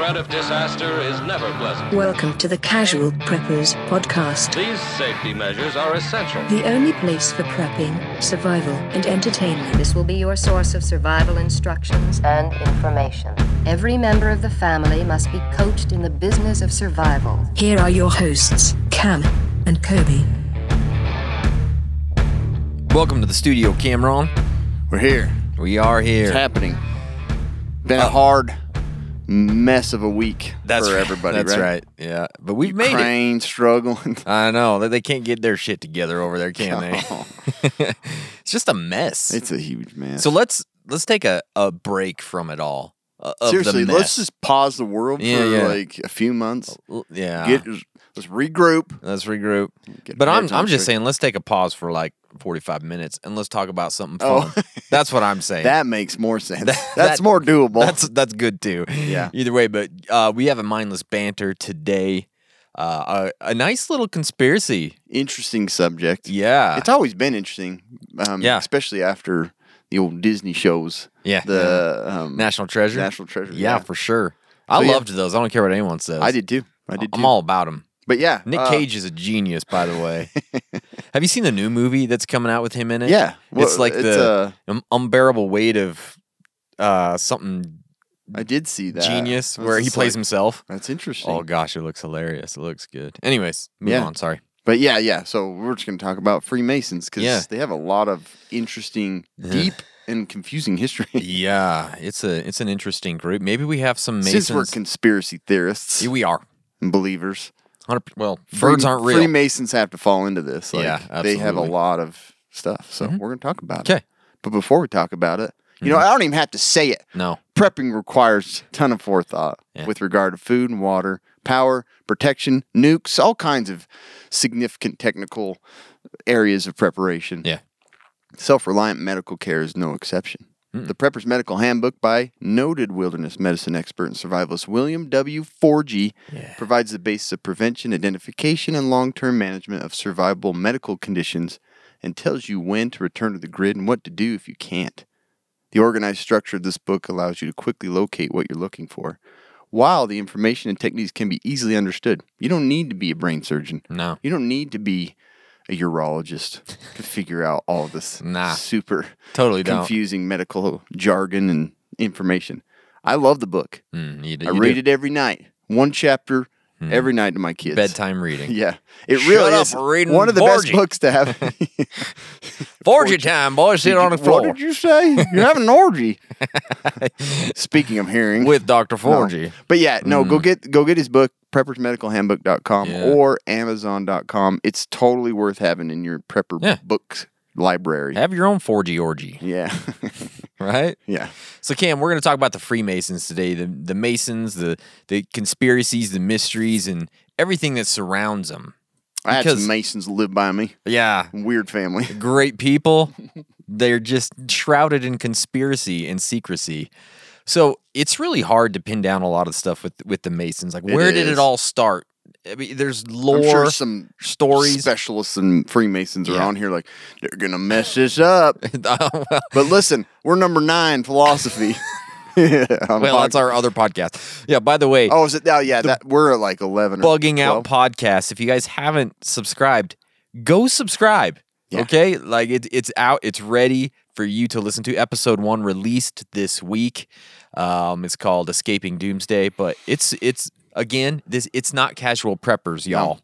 threat of disaster is never pleasant. Welcome to the Casual Preppers Podcast, These safety measures are essential. the only place for prepping, survival, and entertainment. This will be your source of survival instructions and information. Every member of the family must be coached in the business of survival. Here are your hosts, Cam and Kobe. Welcome to the studio, Cameron. We're here. We are here. It's happening. Been a uh, hard mess of a week That's for right. everybody. That's right. right. Yeah, but we've made it. Ukraine struggling. I know they- they can't get their shit together over there, can they? it's just a mess. it's a huge mess. so let's let's take a, a break from it all. uh, seriously, let's just pause the world Yeah, for yeah. like a few months. Yeah. Get let's regroup. let's regroup. Get But I'm I'm just straight. saying let's take a pause for like 45 minutes and let's talk about something Oh. fun. That's what I'm saying. that makes more sense. That- That's that- more doable. That's that's good too. Yeah. Either way, but uh, we have a mindless banter today. Uh, a, a nice little conspiracy. interesting subject. Yeah. It's always been interesting. Um, Yeah. Especially after the old Disney shows. Yeah. The um, National Treasure. National Treasure. Yeah, for sure. I So, yeah. loved those. I don't care what anyone says. I did too. I did. I'm all about them. But yeah, Nick uh, Cage is a genius, by the way. Have you seen the new movie that's coming out with him in it? Yeah. it's like it's, the uh, um, unbearable weight of uh, something I did see that. genius where he plays like, himself. That's interesting. Oh gosh, it looks hilarious. It looks good. Anyways, move Yeah. on. Sorry. But yeah, yeah. So we're just going to talk about Freemasons because Yeah. they have a lot of interesting, deep, and confusing history. Yeah, it's a it's an interesting group. Maybe we have some Masons. Since we're conspiracy theorists Yeah, we are. and believers, 100 well, birds Free- aren't real. Freemasons have to fall into this. Like, Yeah, they have a lot of stuff. So we're going to talk about it. Okay. But before we talk about it, you know, Mm-hmm. I don't even have to say it. No. Prepping requires a ton of forethought Yeah. with regard to food and water, power, protection, nukes, all kinds of significant technical areas of preparation. Yeah. Self reliant medical care is no exception. Hmm. The Prepper's Medical Handbook by noted wilderness medicine expert and survivalist William W. Forgey provides the basis of prevention, identification, and long term management of survivable medical conditions and tells you when to return to the grid and what to do if you can't. The organized structure of this book allows you to quickly locate what you're looking for. While the information and techniques can be easily understood, you don't need to be a brain surgeon. No. You don't need to be a urologist to figure out all this Nah. super Totally don't. confusing medical jargon and information. I love the book. Mm, you, d- I you read do. it every night, one chapter every night to my kids. bedtime reading. Yeah, it Shut really up, is reading one of the best books to have. Orgy time, boys. Sit on the floor What did you say? You're having an orgy. Speaking of hearing, with Dr. No. Forgey. But yeah, no, go get go get his book, preppersmedicalhandbook.com Yeah. or amazon.com. It's totally worth having in your prepper Yeah. books library. Have your own Forgey orgy, Yeah. right? yeah. So Cam, we're going to talk about the Freemasons today, the the Masons, the the conspiracies, the mysteries, and everything that surrounds them. I had Because- some Masons live by me. Yeah, Weird family. great people. They're just shrouded in conspiracy and secrecy. So it's really hard to pin down a lot of stuff with with the Masons. Like, where did it all start? I mean, there's lore, sure some stories. specialists and Freemasons are Yeah. on here like they're gonna mess this up. Oh, but listen, we're number nine philosophy. yeah, well, that's our other podcast. Yeah. By the way, Oh, is it? Oh, yeah. That we're at like eleven. or bugging out podcast. If you guys haven't subscribed, go subscribe. Yeah. Okay, like it, it's out, it's ready for you to listen to. Episode one released this week. Um, it's called Escaping Doomsday, but it's it's again this it's not casual preppers, y'all.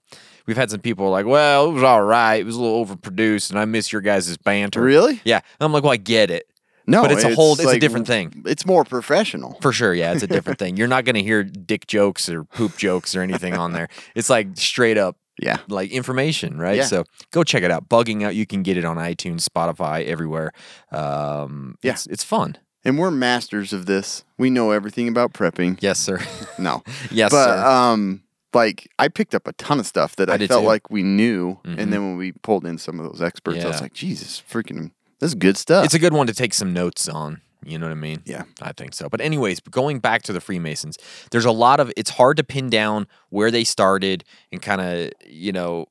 We've had some people like, well, it was all right. It was a little overproduced, and I miss your guys' banter. Really? Yeah. I'm like, well, I get it. No, But it's a whole- it's a different thing. It's more professional. For sure, yeah, it's a different thing. You're not going to hear dick jokes or poop jokes or anything on there. It's like straight up Yeah. like information, right? Yeah. So go check it out. Bugging out, you can get it on iTunes, Spotify, everywhere. Um, Yeah. it's, it's fun. And we're masters of this. We know everything about prepping. Yes, sir. No. yes, but sir. um like I picked up a ton of stuff that I I, felt too. like we knew, Mhm. and then when we pulled in some of those experts, I was like, Jesus, freaking, this is good stuff. it's a good one to take some notes on. You know what I mean? Yeah. I think so. But anyways, going back to the Freemasons, there's a lot of it's hard to pin down where they started and kind of, you know,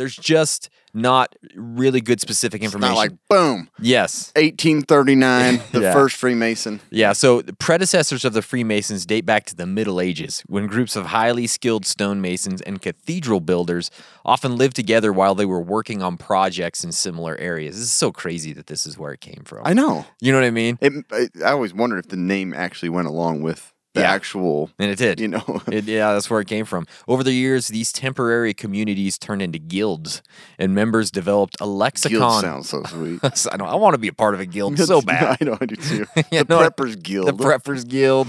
there's just not really good specific It's information. not like boom, yes. 1839, the Yeah. first Freemason. Yeah, so the predecessors of the Freemasons date back to the Middle Ages, when groups of highly skilled stonemasons and cathedral builders often lived together while they were working on projects in similar areas. This is so crazy that this is where it came from. I know. You know what I mean? It, it, I always wondered if the name actually went along with the Yeah. actual. And it did. You know. It, yeah, that's where it came from. Over the years, these temporary communities turned into guilds, and members developed a lexicon. Guild sounds so sweet. I, know, I want to be a part of a guild so bad. I know I do too. You the know, Preppers Guild. The Preppers Guild.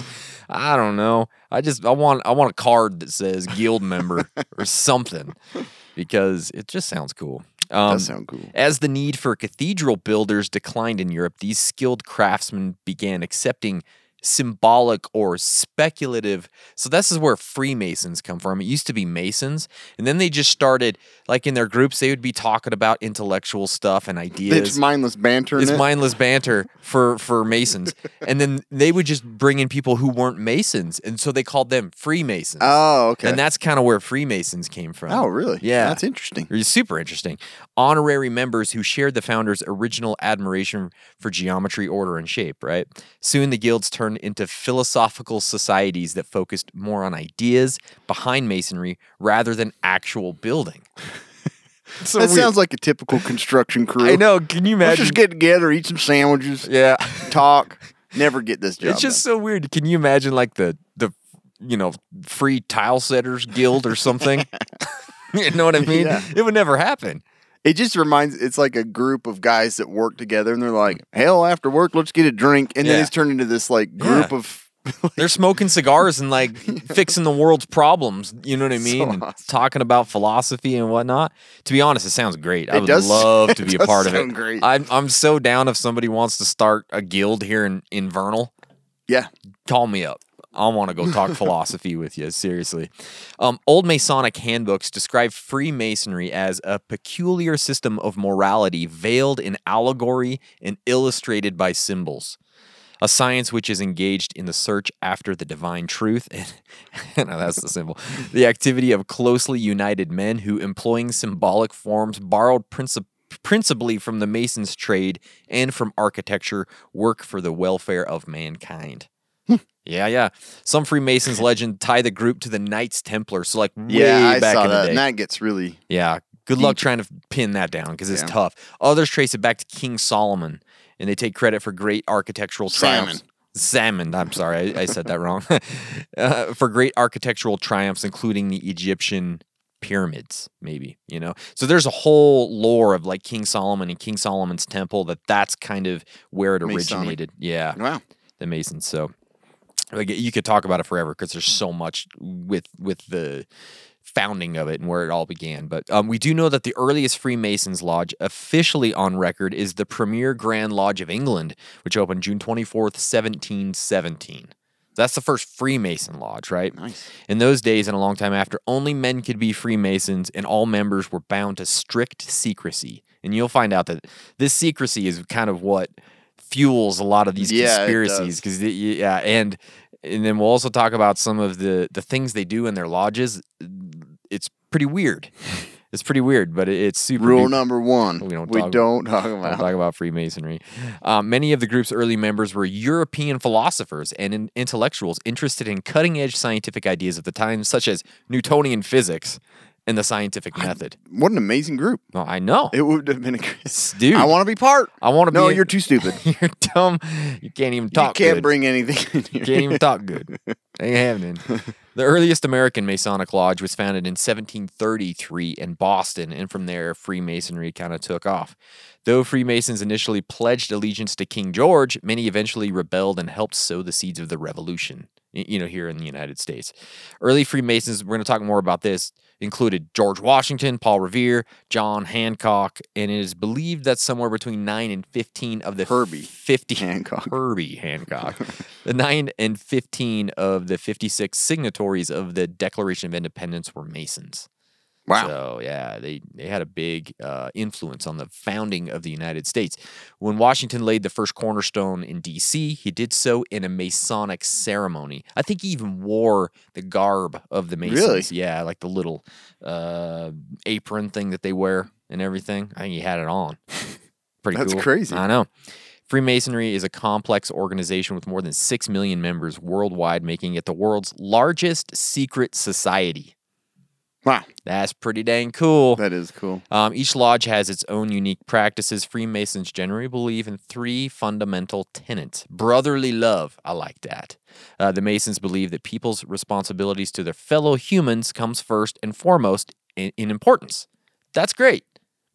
I don't know. I just I want I want a card that says guild member or something because it just sounds cool. Um, Does sound cool. As the need for cathedral builders declined in Europe, these skilled craftsmen began accepting symbolic or speculative. So this is where Freemasons come from. It used to be Masons, and then they just started like in their groups. They would be talking about intellectual stuff and ideas. It's mindless banter. It's it. mindless banter for for Masons, and then they would just bring in people who weren't Masons, and so they called them Freemasons. Oh, okay. And that's kind of where Freemasons came from. Oh, really? Yeah, That's interesting. It's super interesting. Honorary members who shared the founders' original admiration for geometry, order, and shape. Right. Soon the guilds turned into philosophical societies that focused more on ideas behind masonry rather than actual building. So that weird. sounds like a typical construction crew. I know. Can you imagine? Let's imagine? just get together, eat some sandwiches, yeah. talk. Never get this job. It's just so weird. Can you imagine like the the you know free tile setters guild or something? you know what I mean? Yeah. It would never happen. It just reminds. It's like a group of guys that work together, and they're like, mm. "Hell, after work, let's get a drink," and then it's turned into this like group Yeah. of. They're smoking cigars and like fixing the world's problems. You know what I mean? And awesome. talking about philosophy and whatnot. To be honest, it sounds great. I It would does- love to be a part of it. great. I'm I'm so down if somebody wants to start a guild here in in Vernal. Yeah, call me up. I want to go talk philosophy with you. Seriously. Um, old Masonic handbooks describe Freemasonry as a peculiar system of morality veiled in allegory and illustrated by symbols. A science which is engaged in the search after the divine truth. And no, that's the symbol. The activity of closely united men who, employing symbolic forms borrowed princip- principally from the mason's trade and from architecture, work for the welfare of mankind. Yeah, yeah. Some Freemasons legend tie the group to the Knights Templar. So like way yeah, I back saw in the that, day. and that gets really. yeah. Good luck trying to pin that down because it's Yeah. tough. Others trace it back to King Solomon, and they take credit for great architectural triumphs. Salmon. I'm sorry, I, I said that wrong. uh, for great architectural triumphs, including the Egyptian pyramids, maybe you know. So there's a whole lore of like King Solomon and King Solomon's temple that that's kind of where it Masonic. originated. Yeah Wow. the Masons. So like you could talk about it forever because there's so much with with the founding of it and where it all began. But um, we do know that the earliest Freemasons lodge officially on record is the Premier Grand Lodge of England, which opened June 24th, 1717. That's the first Freemason lodge, right? Nice. In those days and a long time after, only men could be Freemasons and all members were bound to strict secrecy. And you'll find out that this secrecy is kind of what fuels a lot of these Yeah, conspiracies because yeah and and then we'll also talk about some of the the things they do in their lodges it's pretty weird it's pretty weird but it's super Rule number one: We don't we talk- don't talk about. talk about Freemasonry. Um, many of the group's early members were European philosophers and in- intellectuals interested in cutting edge scientific ideas of the time, such as Newtonian physics and the scientific method. What an amazing group! Well, I know. It would have been a great. Dude. I want to be part. I want to be. No, be. you're too stupid. you're dumb. You can't even talk. you can't good. bring anything in here. Can't even talk good. Ain't happening. The earliest American Masonic Lodge was founded in 1733 in Boston, and from there, Freemasonry kind of took off. Though Freemasons initially pledged allegiance to King George, many eventually rebelled and helped sow the seeds of the revolution, you know, here in the United States. Early Freemasons, we're going to talk more about this, included George Washington, Paul Revere, John Hancock, and it is believed that somewhere between 9 and 15 of the Herbie 50 Hancock. Herbie Hancock. the 9 and 15 of the 56 signatories of the Declaration of Independence were Masons. Wow. So yeah, they they had a big uh, influence on the founding of the United States. When Washington laid the first cornerstone in D.C., he did so in a Masonic ceremony. I think he even wore the garb of the Masons. Really? Yeah, like the little uh, apron thing that they wear and everything. I think he had it on. Pretty That's cool. crazy. I know. Freemasonry is a complex organization with more than 6 million members worldwide, making it the world's largest secret society. Wow. That's pretty dang cool. That is cool. Um, each lodge has its own unique practices. Freemasons generally believe in three fundamental tenets brotherly love. I like that. Uh, the Masons believe that people's responsibilities to their fellow humans comes first and foremost in, in importance. That's great.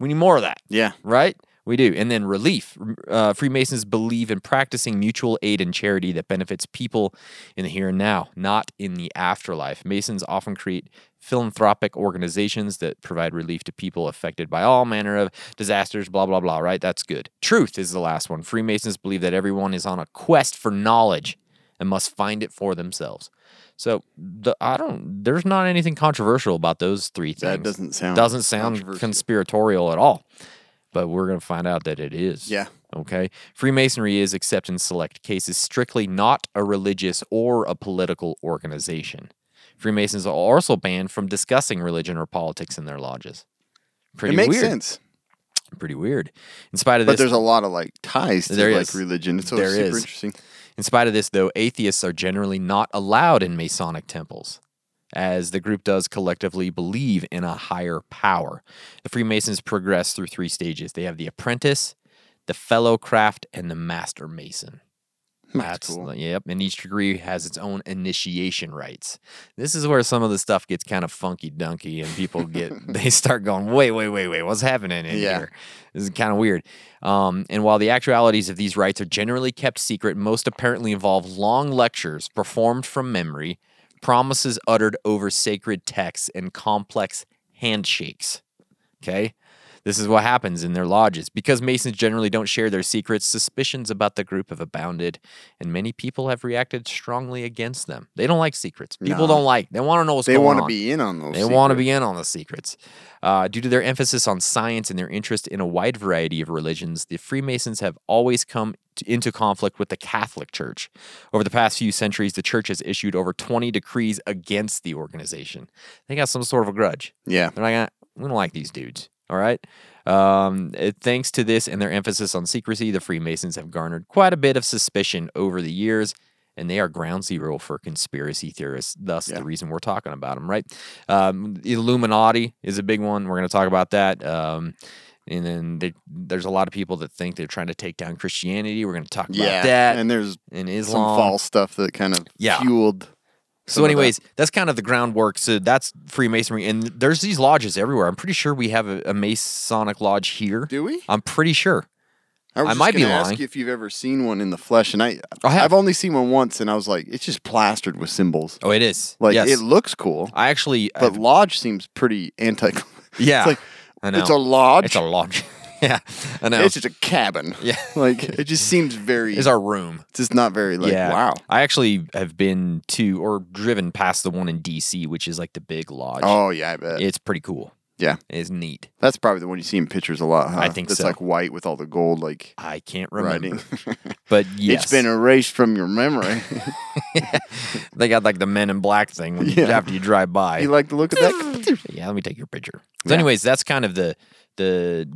We need more of that Yeah. right? We do. And then relief. Uh, Freemasons believe in practicing mutual aid and charity that benefits people in the here and now, not in the afterlife. Masons often create philanthropic organizations that provide relief to people affected by all manner of disasters, blah, blah, blah, right? That's good. Truth is the last one. Freemasons believe that everyone is on a quest for knowledge and must find it for themselves. So the, I don't. There's not anything controversial about those three things. That doesn't sound doesn't sound conspiratorial at all. But we're going to find out that it is. Yeah. Okay. Freemasonry is, except in select cases, strictly not a religious or a political organization. Freemasons are also banned from discussing religion or politics in their lodges. Pretty it makes weird. sense. Pretty weird. In spite of But this, there's a lot of like ties to There like is. religion. So There it's super is. interesting. In spite of this, though, atheists are generally not allowed in Masonic temples, as the group does collectively believe in a higher power. The Freemasons progress through three stages they have the apprentice, the fellow craft, and the master mason. That's cool. Yep. And each degree has its own initiation rites. This is where some of the stuff gets kind of funky dunky and people get, they start going, wait, wait, wait, wait, what's happening in Yeah. here? This is kind of weird. Um, and while the actualities of these rites are generally kept secret, most apparently involve long lectures performed from memory, promises uttered over sacred texts, and complex handshakes. Okay? This is what happens in their lodges. Because Masons generally don't share their secrets, suspicions about the group have abounded, and many people have reacted strongly against them. They don't like secrets. People No. don't like. They want to know what's going on. They want to be in on those. They want to be in on the secrets. Uh, due to their emphasis on science and their interest in a wide variety of religions, the Freemasons have always come to, into conflict with the Catholic Church. Over the past few centuries, the church has issued over 20 decrees against the organization. They got some sort of a grudge. Yeah. They're like, "Ah, we don't like these dudes. All right. Um, uh, thanks to this and their emphasis on secrecy, the Freemasons have garnered quite a bit of suspicion over the years, and they are ground zero for conspiracy theorists. Thus, Yeah. the reason we're talking about them, right? Um, Illuminati is a big one. We're going to talk about that. Um, and then they, there's a lot of people that think they're trying to take down Christianity. We're going to talk about Yeah. that. And there's and some Islam. false stuff that kind of Yeah. fueled. So, of that. anyways, that's kind of the groundwork. So that's Freemasonry, and there's these lodges everywhere. I'm pretty sure we have a, a Masonic lodge here. Do we? I'm pretty sure. I, I might be gonna ask lying. you if you've ever seen one in the flesh, and I, I have. I've only seen one once, and I was like, it's just plastered with symbols. Oh, it is. Like yes. it looks cool, I actually. but I've- lodge seems pretty anti. yeah. it's like I know. it's a lodge. It's a lodge. yeah, I know. It's just a cabin. Yeah. like it just seems very. It's our room. It's just not very like yeah. wow. I actually have been to or driven past the one in DC, which is like the big lodge. Oh yeah, I bet. It's pretty cool. yeah, It's neat. that's probably the one you see in pictures a lot. Huh? I think It's so. like white with all the gold like I can't remember. But yes. It's been erased from your memory. they got like the men in black thing when you, after you drive by. you like the look of that? yeah, let me take your picture. So, Yeah. anyways, that's kind of the the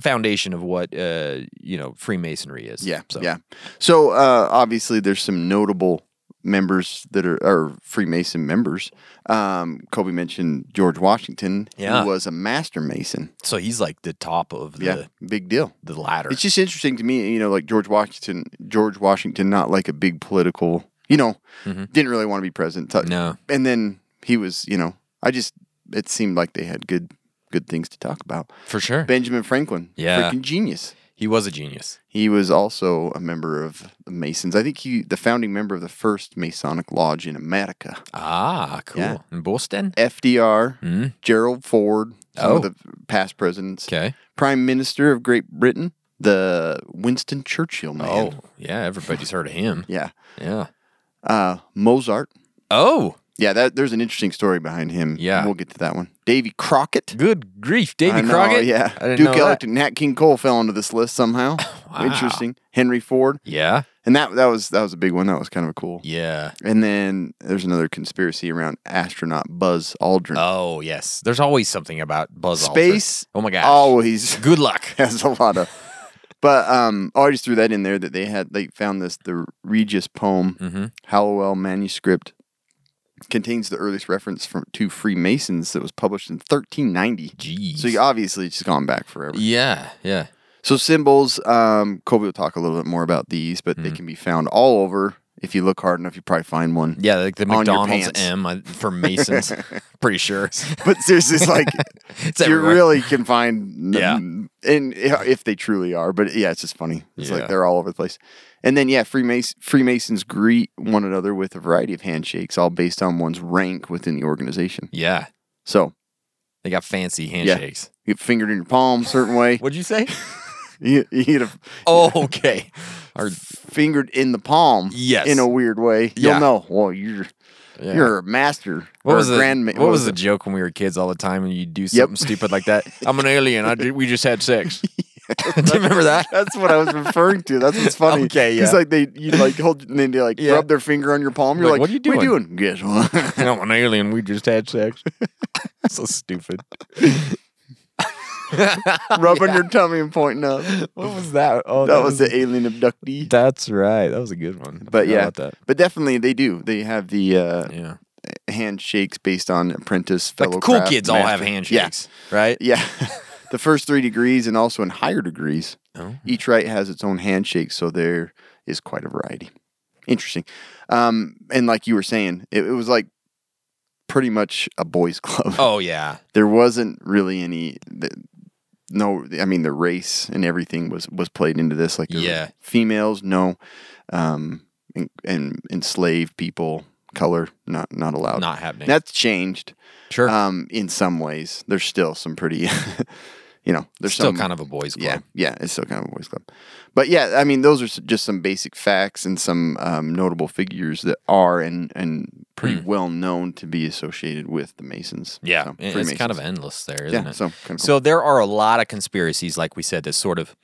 foundation of what uh you know Freemasonry is. Yeah, So, yeah. So uh, obviously, there's some notable members that are or Freemason members. Um, Kobe mentioned George Washington, Yeah. who was a master mason. So he's like the top of the Yeah, big deal. the ladder. It's just interesting to me, you know, like George Washington. George Washington, not like a big political, you know, didn't really want to be president. Mm-hmm. No. and then he was, you know, I just it seemed like they had good good things to talk about. For sure. Benjamin Franklin, Yeah. freaking genius. He was a genius. He was also a member of the Masons. I think he, the founding member of the first Masonic lodge in America. Ah, cool. Yeah. In Boston? FDR, Mm. Gerald Ford, some Oh. of the past presidents, Okay. Prime Minister of Great Britain, the Winston Churchill man. Oh, yeah. Everybody's heard of him. yeah. Yeah. Uh, Mozart, Oh, Yeah, that there's an interesting story behind him. Yeah. we'll get to that one. Davy Crockett. Good grief, Davy know, Crockett. Yeah, Duke. Ellington, Nat King Cole fell into this list somehow. Interesting. Henry Ford, Yeah, and that that was that was a big one. That was kind of cool. yeah. And then there's another conspiracy around astronaut Buzz Aldrin. Oh yes, there's always something about Buzz Aldrin. Space. Oh my gosh. always Good luck. has a lot of. But um, I just threw that in there that they had they found this the Regius poem Mm-hmm. Halliwell manuscript contains the earliest reference from to Freemasons that was published in 1390. Jeez. So you obviously it's gone back forever. yeah, yeah. So symbols, um, Kobe will talk a little bit more about these, but Mm-hmm. they can be found all over. If you look hard enough, you probably find one. Yeah, like the McDonald's. M uh, for Masons. Pretty sure. But seriously, it's like you everywhere. really can find Yeah. and if they truly are. But yeah, it's just funny. It's Yeah. like they're all over the place. And then yeah, Freemasons, Freemasons greet one another with a variety of handshakes, all based on one's rank within the organization. Yeah, So they got fancy handshakes. you get fingered in your palm a certain way. What'd you say? You, you get a oh, okay. Or fingered in the palm. Yes. In a weird way. You'll Yeah. know. Well, you're yeah. you're a master. What or was a the grand what, was the joke when we were kids all the time and you do something stupid like that? I'm an alien. I did, we just had sex. do you remember that? That's what I was referring to. That's what's funny. Okay, It's yeah. like they you like hold and then they like Yeah. rub their finger on your palm. You're Like, like, what are you doing?" Guess what? I'm an alien. We just had sex. so stupid. Rubbing your tummy and pointing up. What was that? Oh, That was the alien abductee. That's right. That was a good one. But yeah, that. but definitely they do. They have the uh, Yeah. handshakes based on apprentice Like fellow. the cool kids all have master. handshakes, right? Yeah, yeah. The first three degrees and also in higher degrees. Oh. Each rite has its own handshake, so there is quite a variety. Interesting. Um, and like you were saying, it, it was like pretty much a boys' club. Oh yeah. There wasn't really any. The, no, I mean the race and everything was was played into this. Like Yeah. females, no, um, and, and enslaved people, color, not not allowed. Not happening. That's changed. Sure. Um, in some ways, there's still some pretty, you know, there's Still some, kind of a boys' club. yeah, yeah, it's still kind of a boys' club. But yeah, I mean, those are just some basic facts and some um, notable figures that are and and pretty well known to be associated with the Masons. Yeah, So, it- it's kind of endless there, isn't Yeah, it? so cool. so there are a lot of conspiracies, like we said, that sort of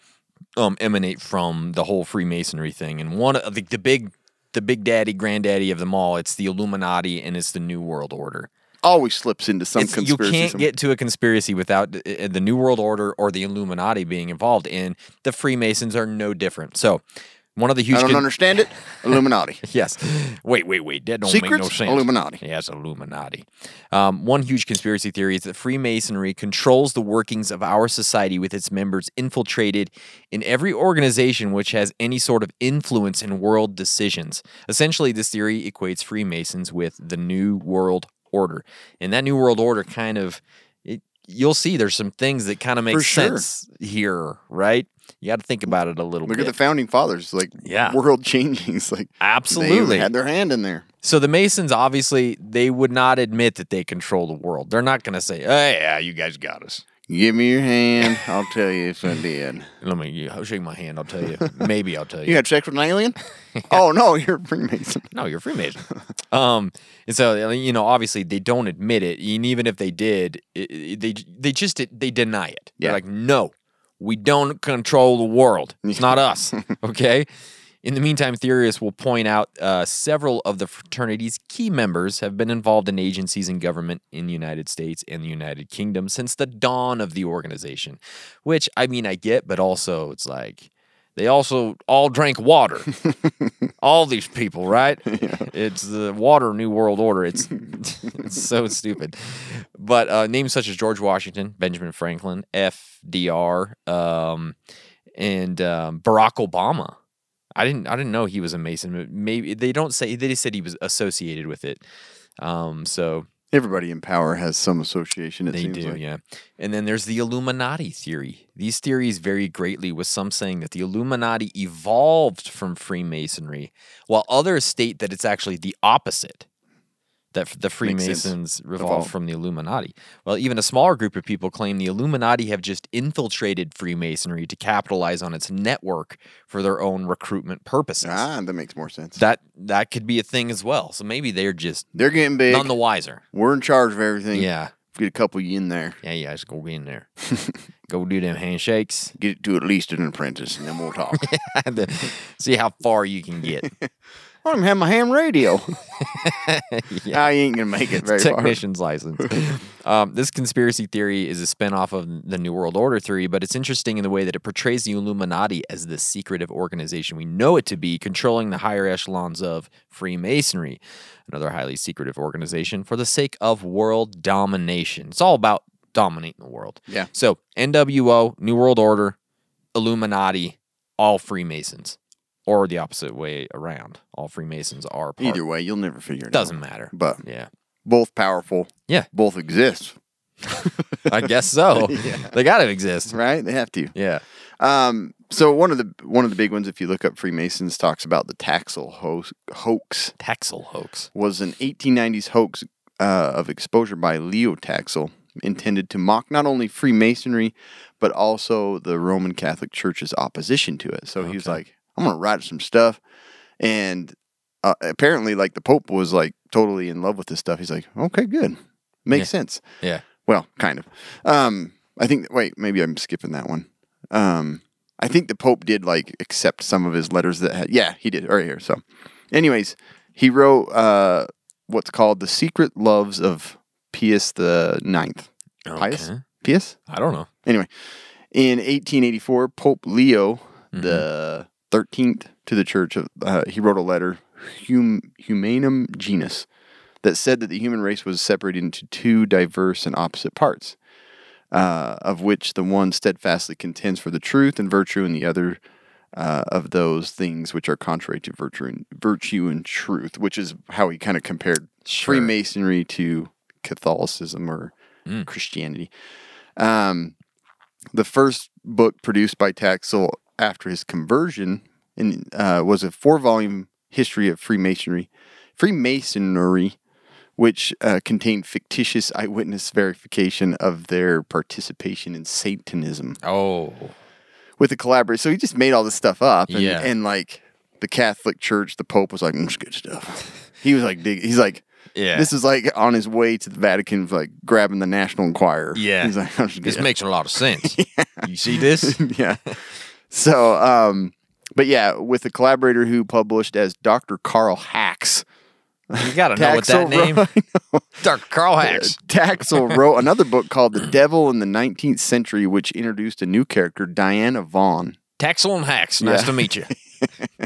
um, emanate from the whole Freemasonry thing. And one of the, the big, the big daddy, granddaddy of them all, it's the Illuminati and it's the New World Order. Always slips into some It's- you can't some- get to a conspiracy without the, uh, the New World Order or the Illuminati being involved. And the Freemasons are no different. So one of the huge I don't con- understand it. Illuminati. Yes. Wait, wait, wait. That don't Secrets? make no sense. Illuminati. Yes, Illuminati. Um, one huge conspiracy theory is that Freemasonry controls the workings of our society with its members infiltrated in every organization which has any sort of influence in world decisions. Essentially, this theory equates Freemasons with the New World Order. And that New World Order kind of, it, you'll see there's some things that kind of make sure. sense here, right? You got to think about it a little Look bit. Look at the founding fathers, like Yeah. world changing. Like Absolutely. they had their hand in there. So the Masons obviously they would not admit that they control the world. They're not going to say, "Hey, yeah, you guys got us." Give me your hand. I'll tell you if I did. Let me I'll shake my hand. I'll tell you. Maybe I'll tell you. You had sex with an alien? Oh no, you're a Freemason. No, you're a Freemason. um, and so you know, obviously they don't admit it, and even if they did, it, it- they they just they deny it. They're Yeah. like, no, we don't control the world. It's not us. Okay. In the meantime, theorists will point out uh, several of the fraternity's key members have been involved in agencies and government in the United States and the United Kingdom since the dawn of the organization. Which I mean, I get, but also it's like they also all drank water. all these people, right? It's the water New World Order. It's, it's so stupid. But uh, names such as George Washington, Benjamin Franklin, FDR, um, and um, Barack Obama. I didn't. I didn't know he was a Mason. But maybe they don't say. They just said he was associated with it. Um, so Everybody in power has some association. It they seems do, like. yeah. And then there's the Illuminati theory. These theories vary greatly, with some saying that the Illuminati evolved from Freemasonry, while others state that it's actually the opposite. That the. Freemasons revolve from the Illuminati. Well, even a smaller group of people claim the Illuminati have just infiltrated Freemasonry to capitalize on its network for their own recruitment purposes. Ah, that makes more sense. That that could be a thing as well. So maybe they're just They're getting big. none the wiser. We're in charge of everything. Yeah. Get a couple of you in there. Yeah, yeah, just go be in there. go do them handshakes. Get to at least an apprentice, and then we'll talk. and then see how far you can get. I don't even have my ham radio. I ain't gonna make it very far. technician's license. um, this conspiracy theory is a spinoff of the New World Order theory, but it's interesting in the way that it portrays the Illuminati as the secretive organization we know it to be, controlling the higher echelons of Freemasonry, another highly secretive organization for the sake of world domination. It's all about dominating the world. Yeah. So NWO, New World Order, Illuminati, all Freemasons. Or the opposite way around. All Freemasons are part. Either way, you'll never figure it out. Doesn't out. matter. But Yeah. both powerful. Yeah. Both exist. I guess so. They got to exist. Right? They have to. Yeah. Um, so one of the one of the big ones, if you look up Freemasons, talks about the Taxil ho- hoax. Taxil hoax. Was an 1890s hoax uh, of exposure by Leo Taxil, intended to mock not only Freemasonry but also the Roman Catholic Church's opposition to it. So he was like, "I'm gonna write some stuff," and uh, apparently, like the Pope was like totally in love with this stuff. He's like, "Okay, good, makes sense." Yeah. Well, kind of. Um, I think. Wait, maybe I'm skipping that one. Um, I think the Pope did like accept some of his letters that had. Yeah, he did right here. So, anyways, he wrote uh, what's called the Secret Loves of Pius the Ninth. Pius. Okay. Pius. I don't know. Anyway, in 1884, Pope Leo the 13th to the Church of uh, he wrote a letter, hum, Humanum Genus, that said that the human race was separated into two diverse and opposite parts, uh, of which the one steadfastly contends for the truth and virtue, and the other uh, of those things which are contrary to virtue and virtue and truth, which is how he kind of compared Sure. Freemasonry to Catholicism or Christianity. Um, the first book produced by Taxil after his conversion in, uh, was a four volume history of Freemasonry, Freemasonry, which uh, contained fictitious eyewitness verification of their participation in Satanism Oh. with the collaborator. So he just made all this stuff up, and, Yeah. and like the Catholic Church, the Pope was like, "Mm, good stuff." he was like, dig- he's like. Yeah. This is like on his way to the Vatican, like grabbing the National Enquirer. Yeah. he's like, "This is This good." makes a lot of sense. You see this? yeah. So, um, but yeah, with a collaborator who published as Dr. Karl Hacks. You got to know what that name. Dr. Karl Hacks. Taxil wrote another book called The Devil in the 19th Century, which introduced a new character, Diana Vaughan. Taxil and Hacks. Nice Yeah. to meet you.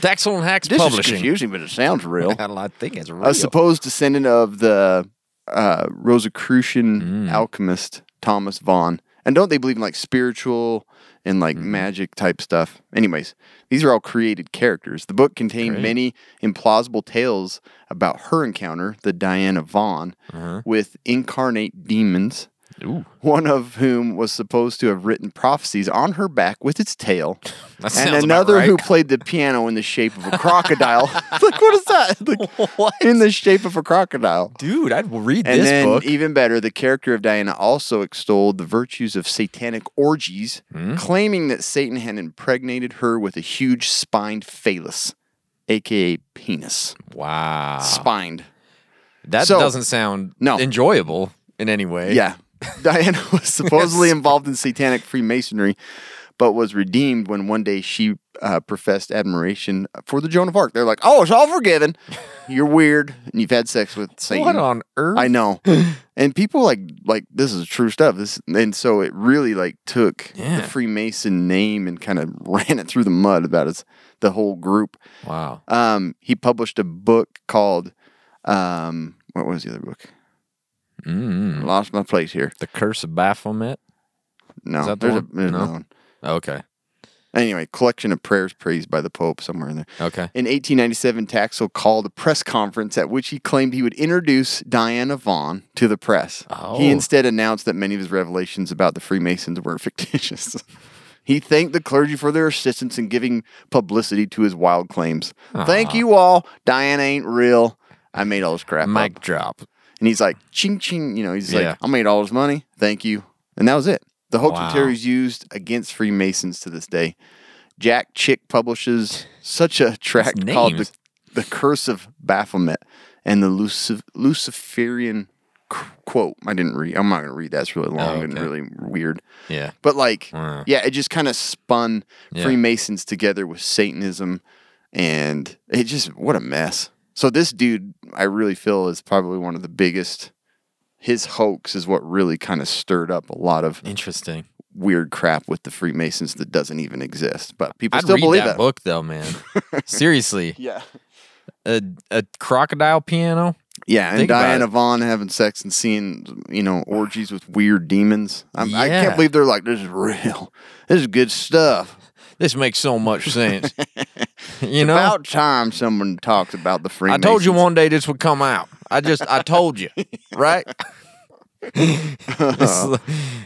Taxil and Hacks This Publishing. is confusing, but it sounds real. I think it's real. a supposed descendant of the uh, Rosicrucian Mm. alchemist Thomas Vaughan. And don't they believe in like spiritual and like Mm-hmm. magic type stuff? Anyways, these are all created characters. The book contained Great. many implausible tales about her encounter, the Diana Vaughan, Uh-huh. with incarnate demons. Ooh. One of whom was supposed to have written prophecies on her back with its tail, That and another right. who played the piano in the shape of a crocodile. like, what is that? Like, What? In the shape of a crocodile. Dude, I'd read And this then, book. even better, the character of Diana also extolled the virtues of satanic orgies, Hmm? claiming that Satan had impregnated her with a huge spined phallus, aka penis. wow. Spined. That So- doesn't sound No. enjoyable in any way. Yeah. Diana was supposedly involved in satanic Freemasonry, but was redeemed when one day she uh, professed admiration for the Joan of Arc. They're like, oh, it's all forgiven. You're weird and you've had sex with Satan. What on earth? I know. and people like like this is true stuff. This and so it really like took Yeah. the Freemason name and kind of ran it through the mud about his the whole group. Wow. Um, he published a book called um, what was the other book? Mm. Lost my place here. The Curse of Baphomet. No, the there's, one? A, there's No. another one. Okay. Anyway, collection of prayers praised by the Pope somewhere in there. Okay. In 1897, Taxil called a press conference at which he claimed he would introduce Diana Vaughan to the press. Oh. He instead announced that many of his revelations about the Freemasons were fictitious. he thanked the clergy for their assistance in giving publicity to his wild claims. Thank ah. you all. Diana ain't real. I made all this crap Mic up. drop. And he's like, ching ching. You know, he's Yeah. like, I made all this money. Thank you. And that was it. The hoax Wow. material is used against Freemasons to this day. Jack Chick publishes such a tract called the, the Curse of Baphomet and the Lucif- Luciferian quote. I didn't read. I'm not going to read that. It's really long oh, and okay. really weird. Yeah. But like, yeah, it just kind of spun Yeah. Freemasons together with Satanism, and it just what a mess. So this dude, I really feel, is probably one of the biggest. His hoax is what really kind of stirred up a lot of Interesting. weird crap with the Freemasons that doesn't even exist, but people I'd still read believe that, that. book though, man. Seriously, Yeah, a a crocodile piano. yeah, and Think about Diana it. Vaughan having sex and seeing you know orgies with weird demons. I'm, I Yeah. can't believe they're like this is real. This is good stuff. This makes so much sense. you know, About time someone talks about the freedom. I told you one day this would come out. I just I told you, right? I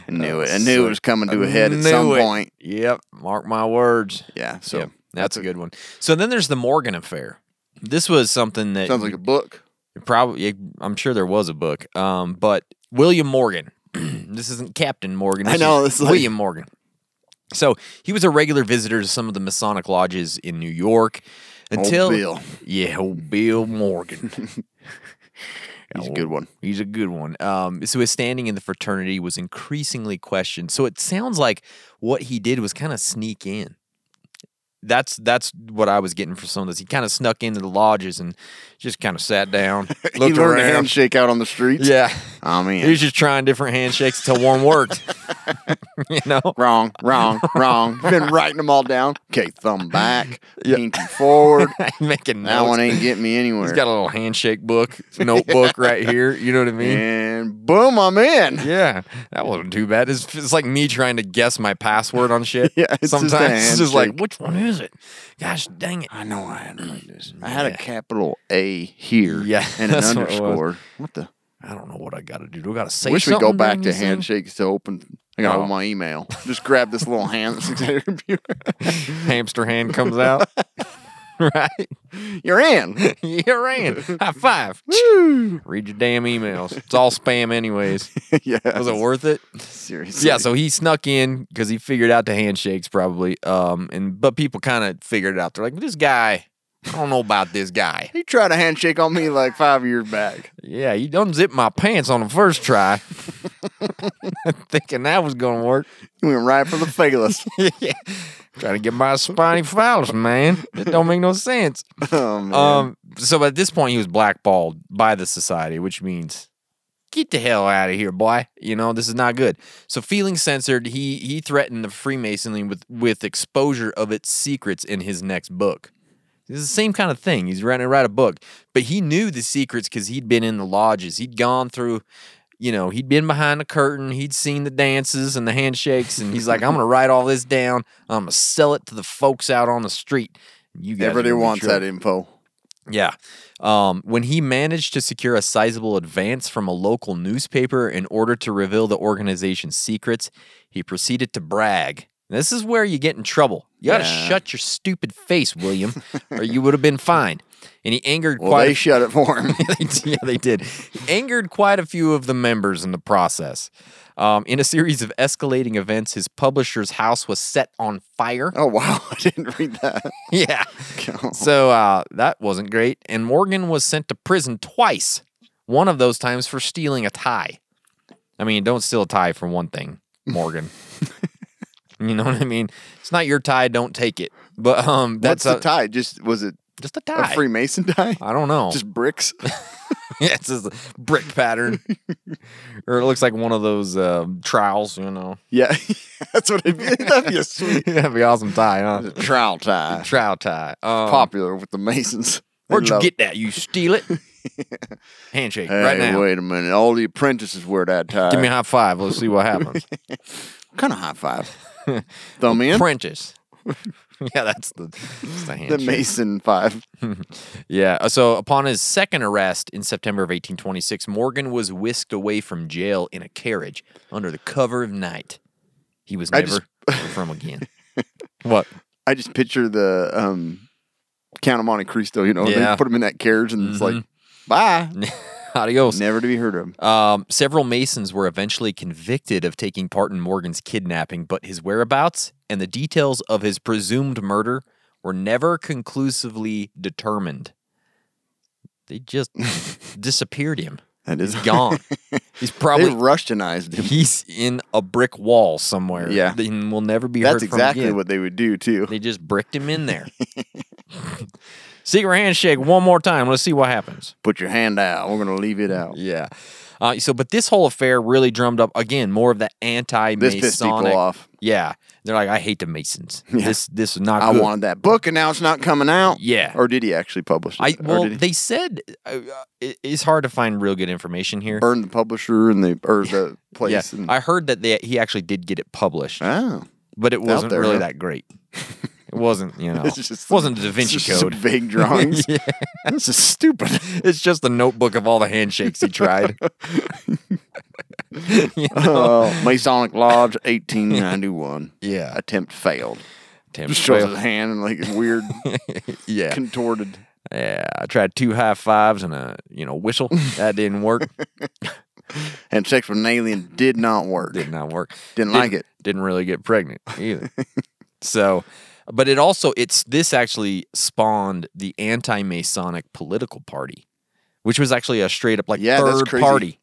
knew it. I knew it was coming to a head at some it. point. Yep, mark my words. Yeah. So Yep, that's a good one. So then there's the Morgan affair. This was something that sounds like a book. probably I'm sure there was a book. Um, but William Morgan. this isn't Captain Morgan. I know this is it's like- William Morgan. So he was a regular visitor to some of the Masonic lodges in New York until Bill. Yeah, old Bill Morgan. He's a good one. He's a good one. Um, so his standing in the fraternity was increasingly questioned. So it sounds like what he did was kind of sneak in. That's that's what I was getting for some of this. He kind of snuck into the lodges and just kind of sat down, He looked learned a around. handshake out on the streets. Yeah, Oh he was just trying different handshakes until one worked. you know, Wrong, wrong, wrong. Been writing them all down. Okay, thumb back, Yeah. pinky forward. making That one ain't getting me anywhere. He's got a little handshake book, notebook right here. You know what I mean? and boom, I'm in. Yeah, that wasn't too bad. It's, it's like me trying to guess my password on shit. Yeah, it's just sometimes it's just like, which one is it? Gosh dang it! I know I had this. I had a capital A here. Yeah, and an that's what underscore. What the? I don't know what I got to do. Do I got to say Wish we go back to handshakes to open. I got to Oh. open my email. Just grab this little hand that's inside your computer. Hamster hand comes out. right? You're in. You're in. High five. Read your damn emails. It's all spam, anyways. yeah. Was it worth it? Seriously. Yeah, so he snuck in because he figured out the handshakes probably. Um, and but people kind of figured it out. They're like, this guy. I don't know about this guy. He tried a handshake on me like five years back. Yeah, he unzipped my pants on the first try, thinking that was gonna work. He went right for the phallus. yeah, trying to get my spiny phallus, man. It don't make no sense. oh. Um, so at this point, he was blackballed by the society, which means get the hell out of here, boy. You know this is not good. So feeling censored, he he threatened the Freemasonry with with exposure of its secrets in his next book. It's the same kind of thing. He's writing to write a book, but he knew the secrets because he'd been in the lodges. He'd gone through, you know, he'd been behind the curtain. He'd seen the dances and the handshakes, and he's like, "I'm gonna write all this down. I'm gonna sell it to the folks out on the street." You guys Everybody wants trouble." that info. Yeah. Um, when he managed to secure a sizable advance from a local newspaper in order to reveal the organization's secrets, he proceeded to brag. This is where you get in trouble. You got to Yeah. shut your stupid face, William, or you would have been fined. And he angered Well, quite. they a- shut it for him. Yeah, they did. He angered quite a few of the members in the process. Um, in a series of escalating events, his publisher's house was set on fire. oh, wow. I didn't read that. Yeah. So uh, that wasn't great. And Morgan was sent to prison twice. One of those times for stealing a tie. I mean, don't steal a tie for one thing, Morgan. you know what I mean? It's not your tie. Don't take it. But um, What's that's the a, tie? Just was it just a tie. a. Freemason tie? I don't know. Just bricks? yeah, it's just a brick pattern, or it looks like one of those um, trowels. You know, yeah, that's what it'd be. That'd be a sweet that'd be awesome tie, huh? trowel tie. Trowel tie. Um, Popular with the Masons. They Where'd you get that? You steal it? Handshake Hey, right now. wait a minute. All the apprentices wear that tie. Give me a high five. Let's see what happens. What kind of high five? Thumb in? Apprentice. yeah, that's the, that's the The. Mason five. Yeah. uh, So upon his second arrest in September of 1826, Morgan was whisked away from jail in a carriage under the cover of night. He was I never just- from again. what? I just picture the um, Count of Monte Cristo. You know, Yeah. they put him in that carriage, and it's like Bye. Adios. Never to be heard of. Um, several Masons were eventually convicted of taking part in Morgan's kidnapping, but his whereabouts and the details of his presumed murder were never conclusively determined. They just disappeared him. That is He's gone. He's probably Russianized him. he's in a brick wall somewhere. Yeah. and will never be That's heard from Yeah. That's exactly what they would do too. They just bricked him in there. Secret handshake one more time. Let's see what happens. Put your hand out. We're gonna leave it out. Yeah. Uh, so, but this whole affair really drummed up again more of the anti-Masonic. This pissed people off. Yeah, they're like, I hate the Masons. This this is not. I good. wanted that book, and now it's not coming out. Yeah. Or did he actually publish it? I Or well, they said uh, uh, it- it's hard to find real good information here. burn the publisher and the or the place. yeah, and, I heard that they, he actually did get it published, oh, but it wasn't there, really huh? that great. It wasn't, you know, It's just wasn't some- the Da Vinci it's just some Code. vague drawings. yeah, This is stupid. it's just a notebook of all the handshakes he tried. You know? Oh, Masonic Lodge, 1891. Yeah, Attempt failed. Tim Just shows his hand and like a weird, yeah, contorted. yeah. I tried two high fives and a you know whistle. That didn't work. And sex with an alien did not work. Did not work. Didn't like it. Didn't really get pregnant either. so, but it also it's this actually spawned the anti-Masonic political party, which was actually a straight up like Yeah, third party.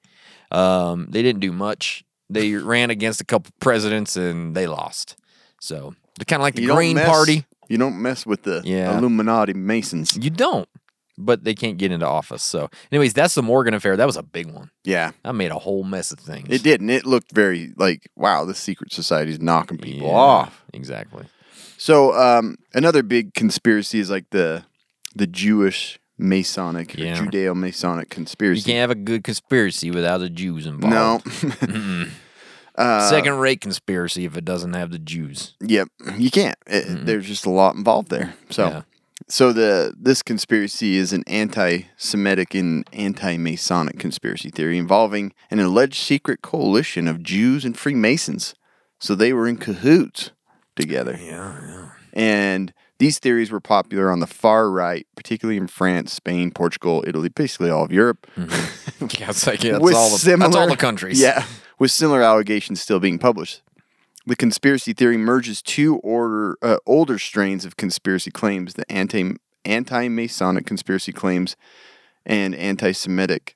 Um, they didn't do much. They ran against a couple presidents and they lost. So they're kind of like the You Green mess- Party. You don't mess with the Yeah. Illuminati Masons. You don't, but they can't get into office. So, anyways, that's the Morgan affair. That was a big one. Yeah, I made a whole mess of things. it did, and it looked very like wow. the secret society's knocking people Yeah, off. Exactly. So um, another big conspiracy is like the the Jewish Masonic, Yeah. Judeo Masonic conspiracy. You can't have a good conspiracy without the Jews involved. no, involved. Second rate conspiracy if it doesn't have the Jews. yep, you can't. It- there's just a lot involved there. So, Yeah. so the this conspiracy is an anti-Semitic and anti-Masonic conspiracy theory involving an alleged secret coalition of Jews and Freemasons. So they were in cahoots together. Yeah, yeah. And these theories were popular on the far right, particularly in France, Spain, Portugal, Italy, basically all of Europe. Yeah, it's like, yeah, that's, with all the, similar, that's all the countries. Yeah, with similar allegations still being published. The conspiracy theory merges two order, uh, older strains of conspiracy claims: the anti anti Masonic conspiracy claims and anti Semitic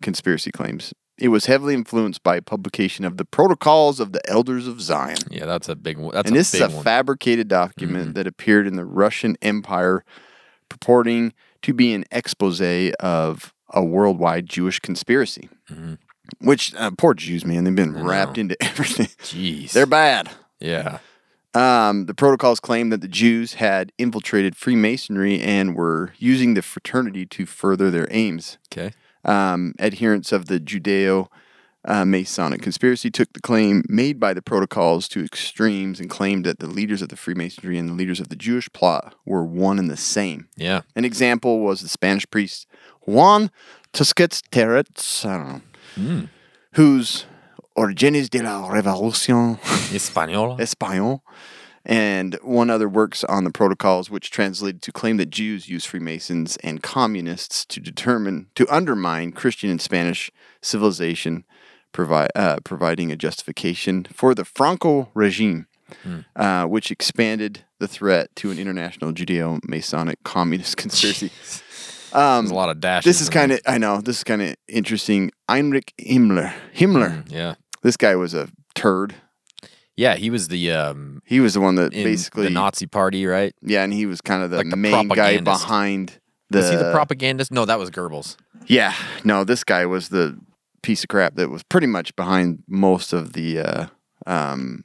conspiracy claims. It was heavily influenced by publication of the Protocols of the Elders of Zion. Yeah, that's a big one. That's and this is a one. fabricated document that appeared in the Russian Empire purporting to be an expose of a worldwide Jewish conspiracy. Which, uh, poor Jews, man, they've been wrapped into everything. Jeez. They're bad. yeah. Um, the protocols claim that the Jews had infiltrated Freemasonry and were using the fraternity to further their aims. Okay. Um, adherents of the Judeo uh, Masonic conspiracy took the claim made by the protocols to extremes and claimed that the leaders of the Freemasonry and the leaders of the Jewish plot were one and the same. Yeah. An example was the Spanish priest Juan Tusquets Terets, I don't know, Hmm. whose Origines de la Revolución Espanol. Español, and one other works on the protocols, which translated to claim that Jews use Freemasons and communists to determine to undermine Christian and Spanish civilization, provi- uh, providing a justification for the Franco regime, uh, which expanded the threat to an international Judeo-Masonic communist conspiracy. There's a lot of dashes. This is kind of I know this is kind of interesting. Heinrich Himmler. Himmler. Yeah. This guy was a turd. Yeah, he was the um He was the one that in basically the Nazi party, right? Yeah, and he was kind of the, Like the main guy propagandist. behind the. was he the propagandist? No, that was Goebbels. Yeah, no, this guy was the piece of crap that was pretty much behind most of the uh, um,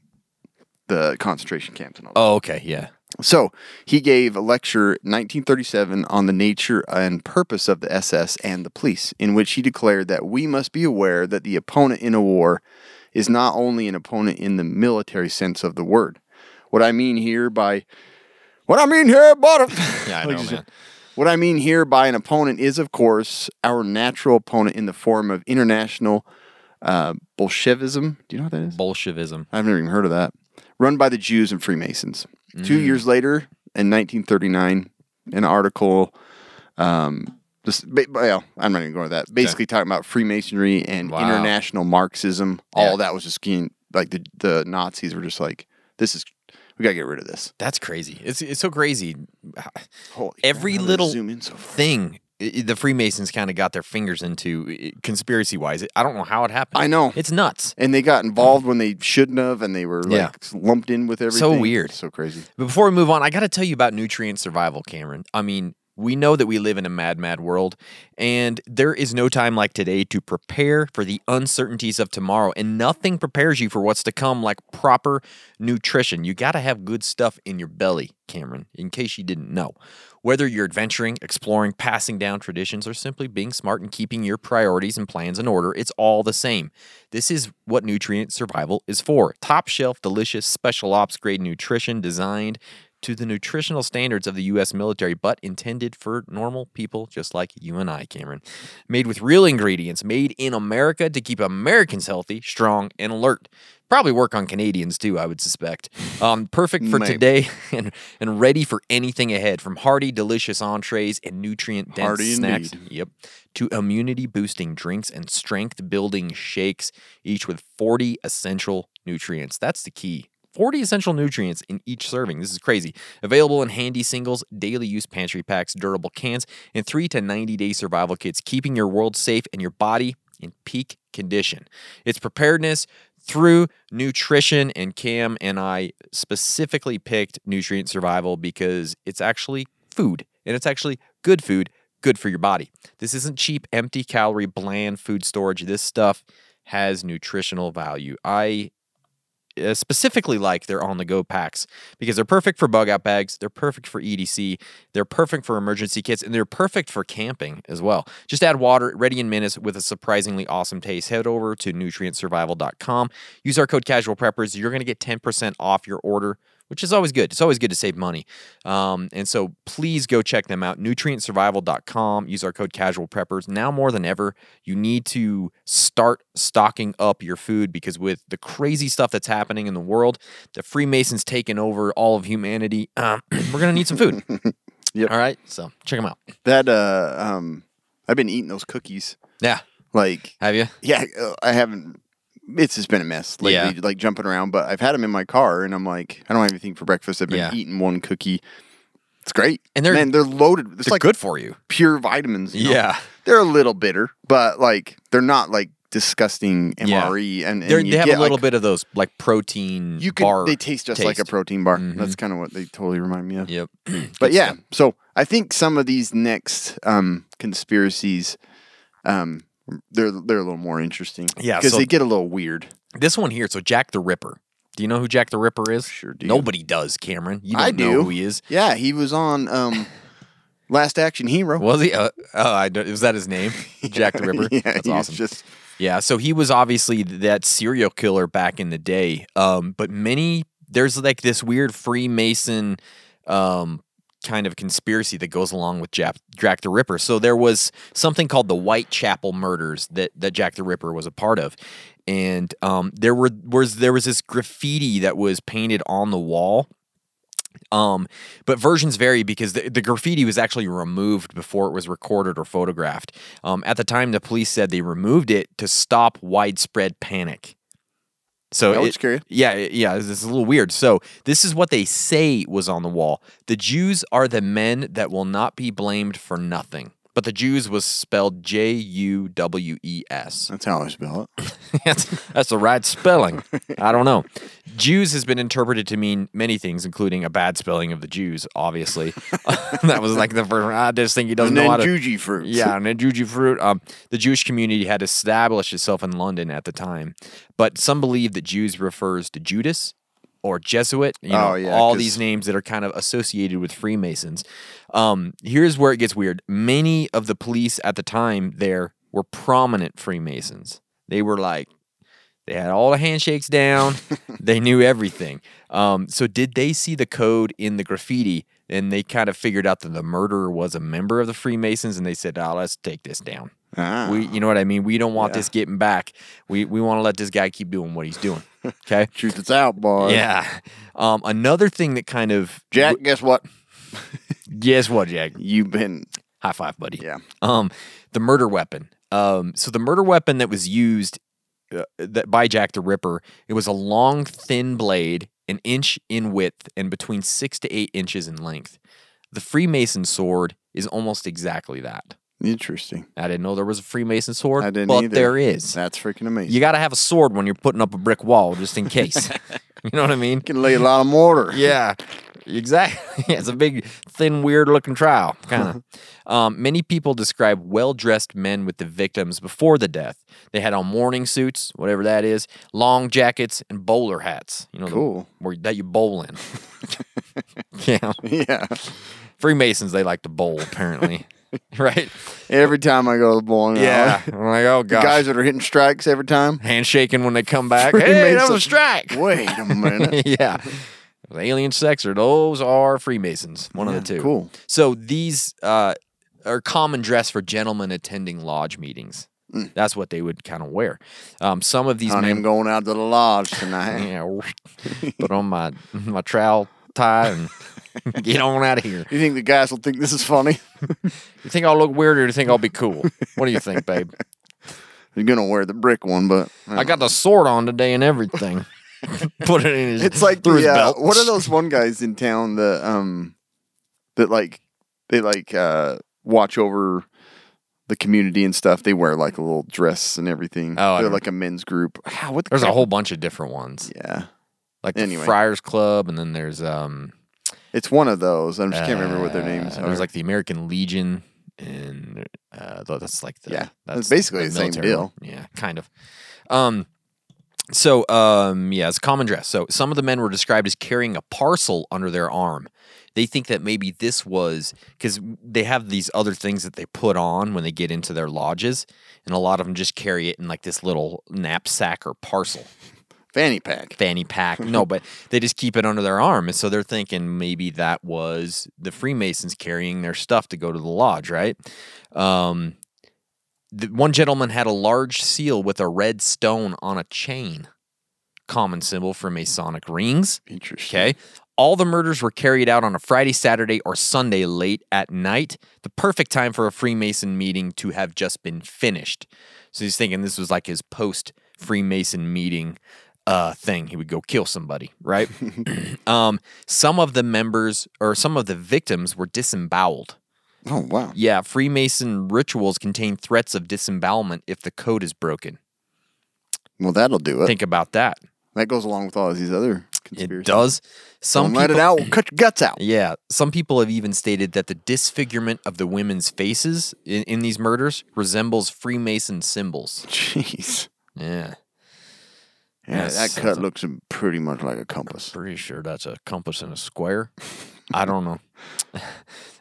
the concentration camps and all. that. Oh, okay, yeah. So he gave a lecture in 1937 on the nature and purpose of the SS and the police, in which he declared that we must be aware that the opponent in a war is not only an opponent in the military sense of the word. What I mean here by what I mean here by Yeah, I know, man. What I mean here by an opponent is, of course, our natural opponent in the form of international uh, Bolshevism. Do you know what that is? Bolshevism. I've never even heard of that. Run by the Jews and Freemasons. Two Mm. years later, in 1939, an article, um, ba- Well, I'm not even going to that. Basically, talking about Freemasonry and Wow. international Marxism. All Yeah. that was just getting like the the Nazis were just like, this is we gotta get rid of this. That's crazy. It's it's so crazy. Holy Every crap, how do I little zoom in so thing the Freemasons kind of got their fingers into conspiracy wise. I don't know how it happened. I know. It's nuts. and they got involved when they shouldn't have, and they were like Yeah. lumped in with everything. So weird. so crazy. But before we move on, I got to tell you about nutrient survival, Cameron. I mean, we know that we live in a mad, mad world, and there is no time like today to prepare for the uncertainties of tomorrow. And nothing prepares you for what's to come like proper nutrition. You got to have good stuff in your belly, Cameron, in case you didn't know. Whether you're adventuring, exploring, passing down traditions, or simply being smart and keeping your priorities and plans in order, it's all the same. This is what nutrient survival is for top shelf, delicious, special ops grade nutrition designed to the nutritional standards of the U.S. military, but intended for normal people just like you and I, Cameron. Made with real ingredients, made in America to keep Americans healthy, strong, and alert. Probably work on Canadians too, I would suspect. Um, perfect for Maybe. today and, and ready for anything ahead from hearty, delicious entrees and nutrient dense snacks. indeed. Yep. To immunity boosting drinks and strength building shakes, each with 40 essential nutrients. That's the key. 40 essential nutrients in each serving. This is crazy. Available in handy singles, daily use pantry packs, durable cans, and 3 to 90 day survival kits, keeping your world safe and your body in peak condition. It's preparedness through nutrition, and Cam and I specifically picked nutrient survival because it's actually food and it's actually good food, good for your body. This isn't cheap, empty calorie, bland food storage. This stuff has nutritional value. I uh, specifically like their on the go packs because they're perfect for bug out bags, they're perfect for EDC, they're perfect for emergency kits, and they're perfect for camping as well. Just add water, ready in minutes with a surprisingly awesome taste. Head over to nutrientsurvival.com. Use our code casual preppers. You're going to get 10% off your order. Which is always good. It's always good to save money. Um, and so please go check them out. Nutrientsurvival.com. Use our code casual preppers. Now more than ever, you need to start stocking up your food because with the crazy stuff that's happening in the world, the Freemasons taking over all of humanity, um, we're going to need some food. Yep. All right. So check them out. That uh, um, I've been eating those cookies. Yeah. Like, Have you? yeah, uh, I haven't. It's just been a mess lately, Yeah. like jumping around. But I've had them in my car, and I'm like, I don't have anything for breakfast. I've been Yeah. eating one cookie. It's great, And they're- man, they're loaded. It's They're like good for you. pure vitamins. you know? Yeah. they're a little bitter, but like they're not like disgusting Yeah. MRE. And, and They're, you have a little like, bit of those like protein You can. They taste just like a protein bar. Mhm. That's kind of what they totally remind me of. Yep. But yeah, so I think some of these next um, conspiracies, um, they're they're a little more interesting. Yeah, because so- they get a little weird. This one here, so Jack the Ripper. Do you know who Jack the Ripper is? Sure do. Nobody does, Cameron. You don't I know who he is. Yeah, he was on um, Last Action Hero. Was he? Uh, oh, I don't, was that his name? Jack the Ripper. yeah, That's awesome. Just Yeah, so he was obviously that serial killer back in the day. Um, but many there's like this weird Freemason um kind of conspiracy that goes along with Jack, Jack the Ripper. So there was something called the Whitechapel murders that that Jack the Ripper was a part of. And um, there were was there was this graffiti that was painted on the wall um, but versions vary because the, the graffiti was actually removed before it was recorded or photographed. Um, at the time, the police said they removed it to stop widespread panic. So That it-. Yeah, yeah, this is a little weird. So this is what they say was on the wall: the Jews are the men that will not be blamed for nothing. But the Jews was spelled J U W E S. that's how I spell it. that's, that's the right spelling. I don't know. Jews has been interpreted to mean many things, including a bad spelling of the Jews, obviously. that was like the first, I just think he doesn't know how to. Juji fruits. Yeah, and Juji fruit. Um, the Jewish community had established itself in London at the time, but some believe that Jews refers to Judas or Jesuit. You know, Oh, yeah, all these names that are kind of associated with Freemasons. Um, here's where it gets weird. Many of the police at the time there were prominent Freemasons. They were like they had all the handshakes down. they knew everything. Um, so did they see the code in the graffiti and they kind of figured out that the murderer was a member of the Freemasons and they said, "Oh, let's take this down." Ah. We, you know what I mean? We don't want this getting back. We we want to let this guy keep doing what he's doing. Okay. Truth it's out, boy. yeah. Um, another thing that kind of Jack, guess what? guess what, Jack? You've been High five, buddy. Yeah. Um, the murder weapon. Um, so the murder weapon that was used uh, that by Jack the Ripper, it was a long, thin blade, an inch in width and between six to eight inches in length. The Freemason sword is almost exactly that. Interesting. I didn't know there was a Freemason sword, I didn't but either. there is. That's freaking amazing. You got to have a sword when you're putting up a brick wall, just in case. you know what I mean? You can lay a lot of mortar. Yeah, exactly. it's a big, thin, weird looking trowel, kind of. um, many people describe well dressed men with the victims before the death. They had on morning suits, whatever that is, long jackets, and bowler hats. You know, the- Cool. where, that you bowl in. yeah. Yeah. Freemasons, they like to bowl, apparently. right? Every time I go to the bowling alley, Yeah. I'm like, oh, the gosh. guys that are hitting strikes every time. Handshaking when they come back. Hey, that was a strike. Wait a minute. yeah. Alien sex or those are Freemasons, one of the two. cool. So these uh, are common dress for gentlemen attending lodge meetings. That's what they would kind of wear. Um, some of these men, I'm going out to the lodge tonight. yeah, put on my my trowel tie and get on out of here. You think the guys will think this is funny? You think I'll look weird or you think I'll be cool? What do you think, babe? You're gonna wear the brick one, but I got the sword on today and everything. Put it in his. It's like the, uh, what are those one guys in town that um that like they like uh watch over the community and stuff. They wear like a little dress and everything. Oh, I they're like a men's group. Ah, what the There's a whole bunch of different ones, yeah. like the Friars Club, and then there's um. It's one of those. I just can't remember what their names Uh, are. There's like the American Legion, and uh, that's like the Yeah, that's basically the same deal. one. Yeah, kind of. Um, so um, yeah, it's common dress. So some of the men were described as carrying a parcel under their arm. They think that maybe this was because they have these other things that they put on when they get into their lodges, and a lot of them just carry it in like this little knapsack or parcel fanny pack. fanny pack. No, but they just keep it under their arm. And so they're thinking maybe that was the Freemasons carrying their stuff to go to the lodge, right? Um, the, one gentleman had a large seal with a red stone on a chain, common symbol for Masonic rings. Interesting. Okay. All the murders were carried out on a Friday, Saturday, or Sunday late at night, the perfect time for a Freemason meeting to have just been finished. So he's thinking this was like his post Freemason meeting uh, thing. He would go kill somebody, right? um, some of the members or some of the victims were disemboweled. Oh wow. Yeah, Freemason rituals contain threats of disembowelment if the code is broken. Well, that'll do it. Think about that. that goes along with all of these other It conspiracies. does. Some Don't let it out. We'll cut your guts out. Yeah, some people have even stated that the disfigurement of the women's faces in, in these murders resembles Freemason symbols. Jeez. Yeah, Yeah, Yeah, that cut looks pretty much like a compass. pretty sure that's a compass and a square. I don't know.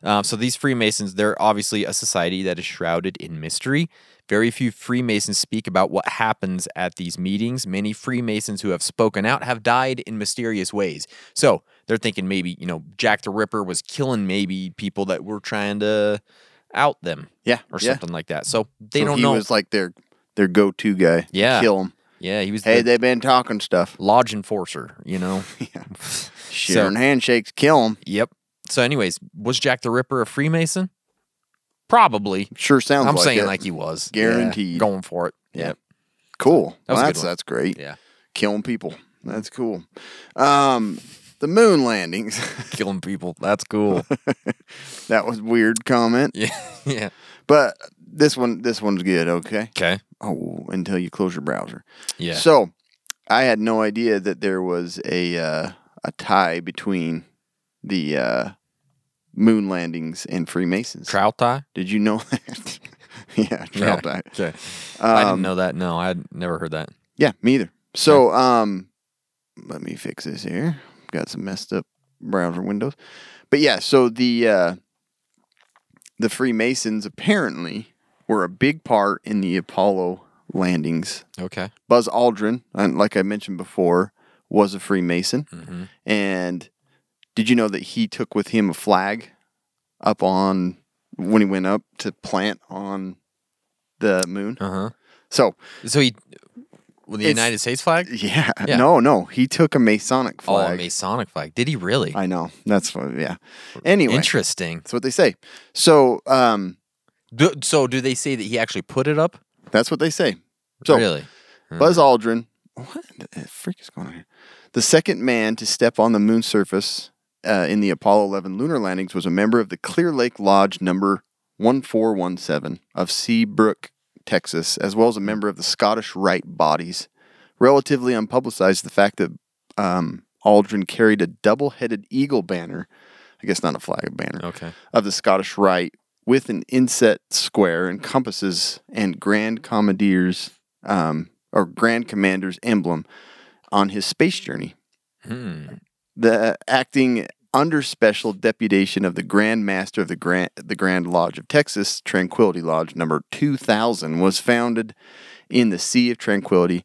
Um, so these Freemasons, they're obviously a society that is shrouded in mystery. Very few Freemasons speak about what happens at these meetings. Many Freemasons who have spoken out have died in mysterious ways. So they're thinking maybe, you know, Jack the Ripper was killing maybe people that were trying to out them. Yeah, Or yeah. something like that. So they So don't he know. was like their their go to guy. Yeah. Kill him. Yeah, he was Hey, the they've been talking stuff. lodge enforcer, you know? yeah. Sharing handshakes. Kill him. Yep. So, anyways, was Jack the Ripper a Freemason? Probably. Sure sounds like I'm like saying it. like he was. Guaranteed. Yeah, going for it. Yep. Cool. That Well, that's that's great. Yeah. Killing people. That's cool. Um, the moon landings. Killing people. That's cool. that was weird comment. yeah. Yeah. But this one this one's good, okay? Okay. Oh, until you close your browser. Yeah. So I had no idea that there was a uh, a tie between the uh, moon landings and Freemasons. Trout tie? Did you know that? yeah, trout tie. Okay. I didn't Um, know that. No, I'd never heard that. Yeah, me either. So, um, let me fix this here. Got some messed up browser windows, but yeah. So the uh, the Freemasons apparently were a big part in the Apollo landings. Okay. Buzz Aldrin, and like I mentioned before, was a Freemason. Mm-hmm. And did you know that he took with him a flag up on when he went up to plant on the moon? Uh huh. So So he, With the United States flag? Yeah. Yeah. No, no. He took a Masonic flag. Oh, a. Masonic flag. Did he really? I know. That's what. Yeah. Anyway, Interesting. that's what they say. So, um, Do, so, do they say that he actually put it up? that's what they say. So, really? Buzz Aldrin. What the freak is going on here? The second man to step on the moon surface uh, in the Apollo 11 lunar landings was a member of the Clear Lake Lodge number 1417 of Seabrook, Texas, as well as a member of the Scottish Rite Bodies. Relatively unpublicized, the fact that um, Aldrin carried a double headed eagle banner, I guess not a flag, a banner, Okay. of the Scottish Rite with an inset square and compasses and Grand Commandeer's um, or Grand Commander's emblem on his space journey. The acting under special deputation of the Grand Master of the Grand the Grand Lodge of Texas, Tranquility Lodge number two thousand, was founded in the Sea of Tranquility.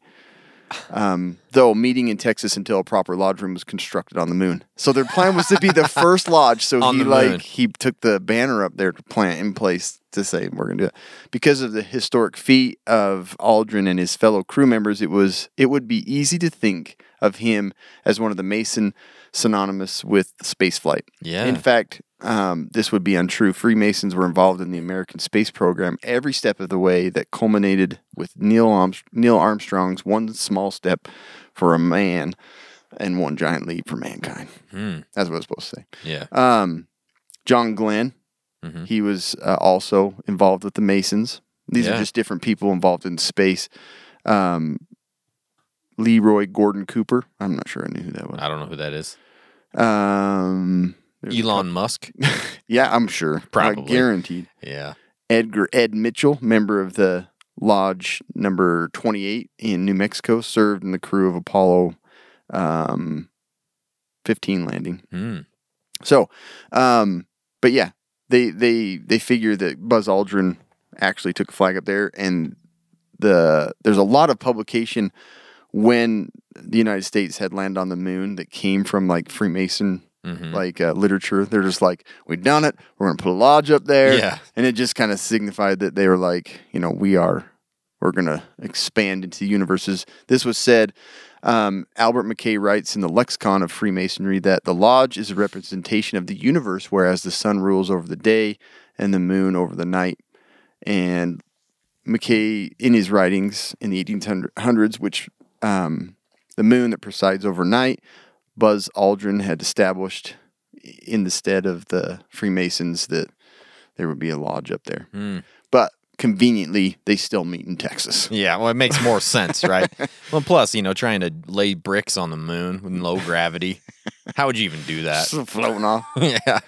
Um, though meeting in Texas until a proper lodge room was constructed on the moon. So their plan was to be the first lodge. So he like moon. he took the banner up there to plant in place to say we're gonna do it because of the historic feat of Aldrin and his fellow crew members. It was it would be easy to think of him as one of the Mason synonymous with spaceflight. Yeah. In fact, um, this would be untrue. Freemasons were involved in the American space program every step of the way that culminated with Neil, Neil Armstrong's one small step for a man and one giant leap for mankind. That's what I was supposed to say. Yeah. Um, John Glenn, Mm-hmm. he was uh, also involved with the Masons. These Yeah. are just different people involved in space. Um, Leroy Gordon Cooper. I'm not sure I knew who that was. I don't know who that is. Um, Elon Musk. yeah, I'm sure. Probably. Uh, guaranteed. Yeah. Edgar Ed Mitchell, member of the Lodge number 28 in New Mexico, served in the crew of Apollo um, 15 landing. Hmm. So, um, but yeah, they they they figure that Buzz Aldrin actually took a flag up there, and the there's a lot of publication when the United States had land on the moon that came from like Freemason. Mm-hmm. Like uh, literature, they're just like, we've done it. We're gonna put a lodge up there, Yeah. and it just kind of signified that they were like, you know, we are, we're gonna expand into universes. This was said. Um, Albert McKay writes in the Lexicon of Freemasonry that the lodge is a representation of the universe, whereas the sun rules over the day and the moon over the night. And McKay, in his writings in the 1800s, which um, the moon that presides overnight, Buzz Aldrin had established in the stead of the Freemasons that there would be a lodge up there. But conveniently, they still meet in Texas. Yeah, well, it makes more sense, right? Well, plus, you know, trying to lay bricks on the moon with low gravity. How would you even do that? Still floating off. yeah.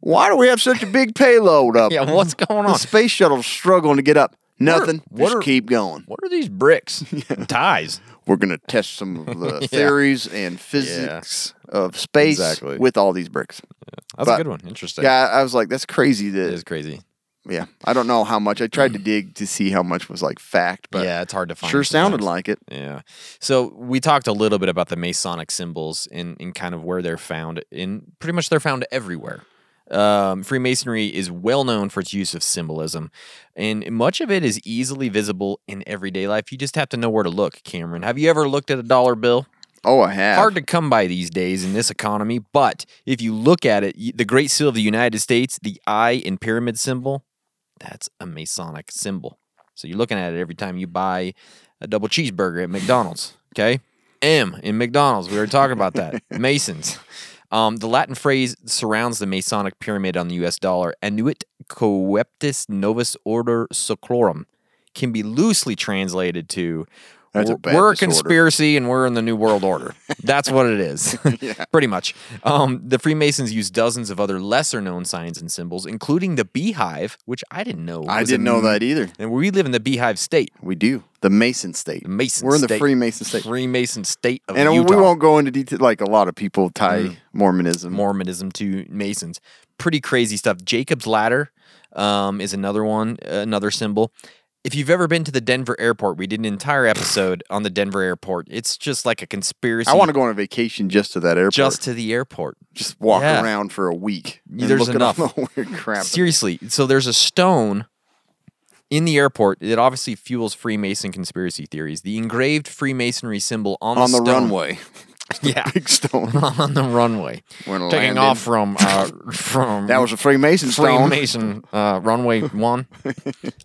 Why do we have such a big payload up? Yeah, what's going on? The space shuttle's struggling to get up. Nothing. what Just are- keep going. What are these bricks? Ties. We're gonna test some of the Yeah. theories and physics of space Exactly. with all these bricks. That's But- a good one. Interesting. Yeah, I was like, that's crazy. It That is crazy. Yeah, I don't know how much. I tried to dig to see how much was like fact, but yeah, it's hard to find. sure sounded like it. Yeah. So we talked a little bit about the Masonic symbols and, and kind of where they're found. In pretty much they're found everywhere. Um, Freemasonry is well known for its use of symbolism, and much of it is easily visible in everyday life. You just have to know where to look. Cameron, have you ever looked at a dollar bill? Oh, I have. Hard to come by these days in this economy, but if you look at it, the Great Seal of the United States, the eye and pyramid symbol, that's a Masonic symbol. So you're looking at it every time you buy a double cheeseburger at McDonald's. Okay, M in McDonald's. We were talking about that. Masons. Um, the Latin phrase surrounds the Masonic pyramid on the U.S. dollar. Annuit coeptis novus order seclorum can be loosely translated to That's we're, bad we're a disorder. conspiracy and we're in the New World Order. That's what it is, pretty much. Um, the Freemasons use dozens of other lesser known signs and symbols, including the beehive, which I didn't know. I didn't know that either. And we live in the beehive state, We do the Mason State. the Mason We're in the state. Freemason State, Freemason state of and Utah. we won't go into detail. Like a lot of people tie Mormonism. Mormonism to Masons. Pretty crazy stuff. Jacob's ladder um, is another one, another symbol. If you've ever been to the Denver airport, we did an entire episode on the Denver airport. It's just like a conspiracy. I want to go on a vacation just to that airport. just to the airport. just walk Yeah. around for a week. There's look at all enough. the weird crap. Seriously. So there's a stone in the airport, it obviously fuels Freemason conspiracy theories. The engraved Freemasonry symbol on, On the stone- runway. Yeah. Big stone. on the runway. When Taking landed. off from uh, from That was a Freemason stone. Freemason uh, runway one.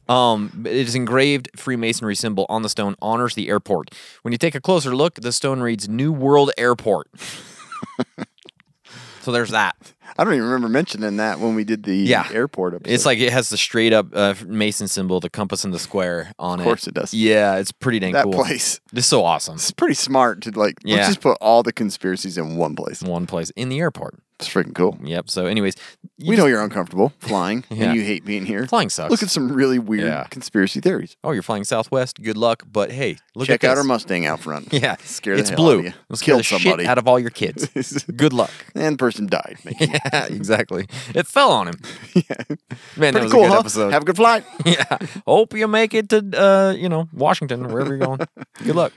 Um, it is engraved Freemasonry symbol on the stone honors the airport. When you take a closer look, the stone reads "New World Airport." so there's that. I don't even remember mentioning that when we did the Yeah. airport episode. It's like it has the straight up uh, Mason symbol, the compass and the square on it. Of course it does. Yeah, it's pretty dang that cool. place. It's so awesome. It's pretty smart to like. Yeah. Let's just put all the conspiracies in one place. One place in the airport. It's freaking cool. Yep. So, anyways, we just- know you're uncomfortable flying Yeah. and you hate being here. Flying sucks. Look at some really weird Yeah. conspiracy theories. Oh, you're flying Southwest. Good luck. But hey, look Check at out our Mustang out front. Yeah, Scare the it's blue. out. Let's Kill somebody. shit out of all your kids. Good luck. and person died. making it. yeah, exactly. It fell on him. Man, that Pretty was cool, a good huh? episode. Have a good flight. yeah. Hope you make it to uh, you know, Washington, wherever you're going. Good luck.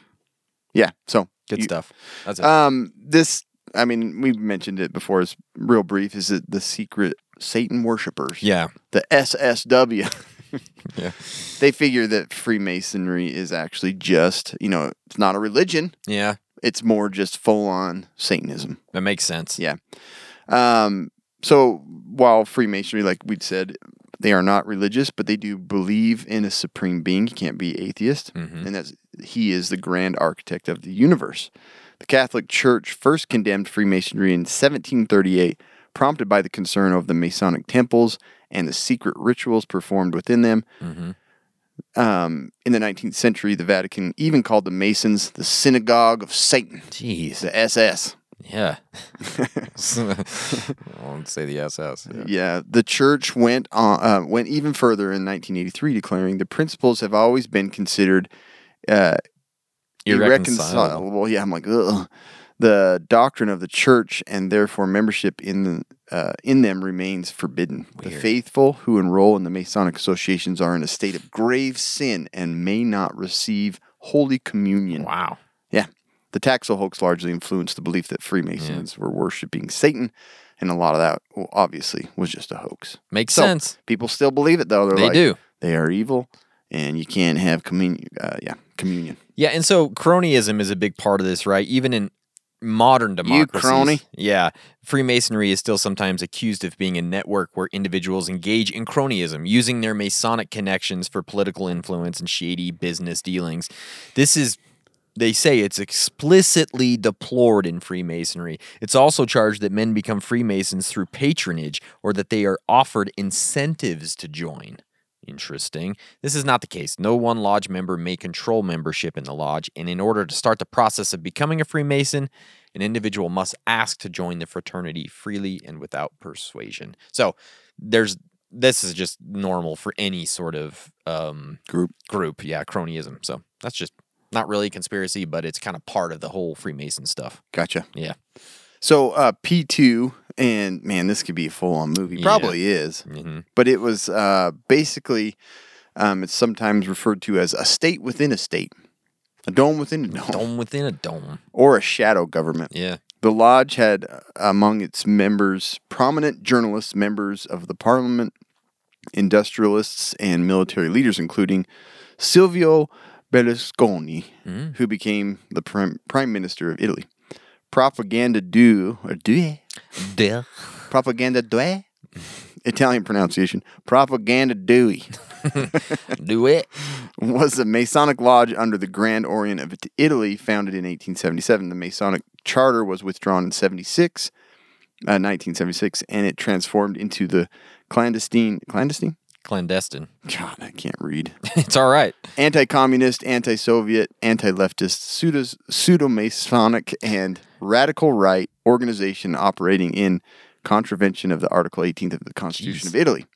yeah. So Good you- stuff. That's it. Um, this, I mean, we've mentioned it before. It's real brief. Is it the secret Satan worshippers? yeah. The SSW. Yeah. They figure that Freemasonry is actually just, you know, it's not a religion. Yeah. It's more just full on Satanism. That makes sense. Yeah. Um, so while Freemasonry, like we'd said, they are not religious, but they do believe in a supreme being. You can't be atheist, and that's he is the grand architect of the universe. The Catholic Church first condemned Freemasonry in 1738, prompted by the concern of the Masonic temples and the secret rituals performed within them. Um, in the 19th century, the Vatican even called the Masons the synagogue of Satan, Jeez. the SS. Yeah. I won't say the SS. Yeah. Yeah, the church went on, uh, went even further in 1983, declaring the principles have always been considered uh, Irreconcilable. irreconcilable. Yeah, I'm like, ugh. The doctrine of the church and therefore membership in the uh, in them remains forbidden. The faithful who enroll in the Masonic associations are in a state of grave sin and may not receive Holy Communion. Wow. Yeah. The Taxil hoax largely influenced the belief that Freemasons were worshiping Satan, and a lot of that well, obviously was just a hoax. Makes So, sense. People still believe it though. They're They like, do. They are evil, and you can't have communion. Uh, yeah, communion. Yeah, and so cronyism is a big part of this, right? Even in modern democracies. You crony. Yeah. Freemasonry is still sometimes accused of being a network where individuals engage in cronyism, using their Masonic connections for political influence and shady business dealings. This is they say it's explicitly deplored in Freemasonry. It's also charged that men become Freemasons through patronage or that they are offered incentives to join. Interesting. This is not the case. No one lodge member may control membership in the lodge, and in order to start the process of becoming a Freemason, an individual must ask to join the fraternity freely and without persuasion. So, there's this is just normal for any sort of um, Group. group. Yeah, cronyism. So that's just not really a conspiracy, but it's kind of part of the whole Freemason stuff. Gotcha. Yeah. So uh, P two, and man, this could be a full on movie. Yeah. Probably is, hmm but it was uh, basically. Um, it's sometimes referred to as a state within a state, a dome within a dome, Dome within a dome. or a shadow government. Yeah. The lodge had uh, among its members prominent journalists, members of the parliament, industrialists, and military leaders, including Silvio Berlusconi, who became the prime, prime minister of Italy. Propaganda do or due Duh. propaganda due Italian pronunciation propaganda dewey Do it. was a Masonic lodge under the Grand Orient of Italy, founded in 1877. The Masonic charter was withdrawn in 76, uh, 1976, and it transformed into the clandestine, clandestine? Clandestine. God, I can't read. It's all right. Anti-communist, anti-Soviet, anti-leftist, pseudo pseudo-Masonic, and radical right organization operating in contravention of the Article 18th of the Constitution Jeez. of Italy.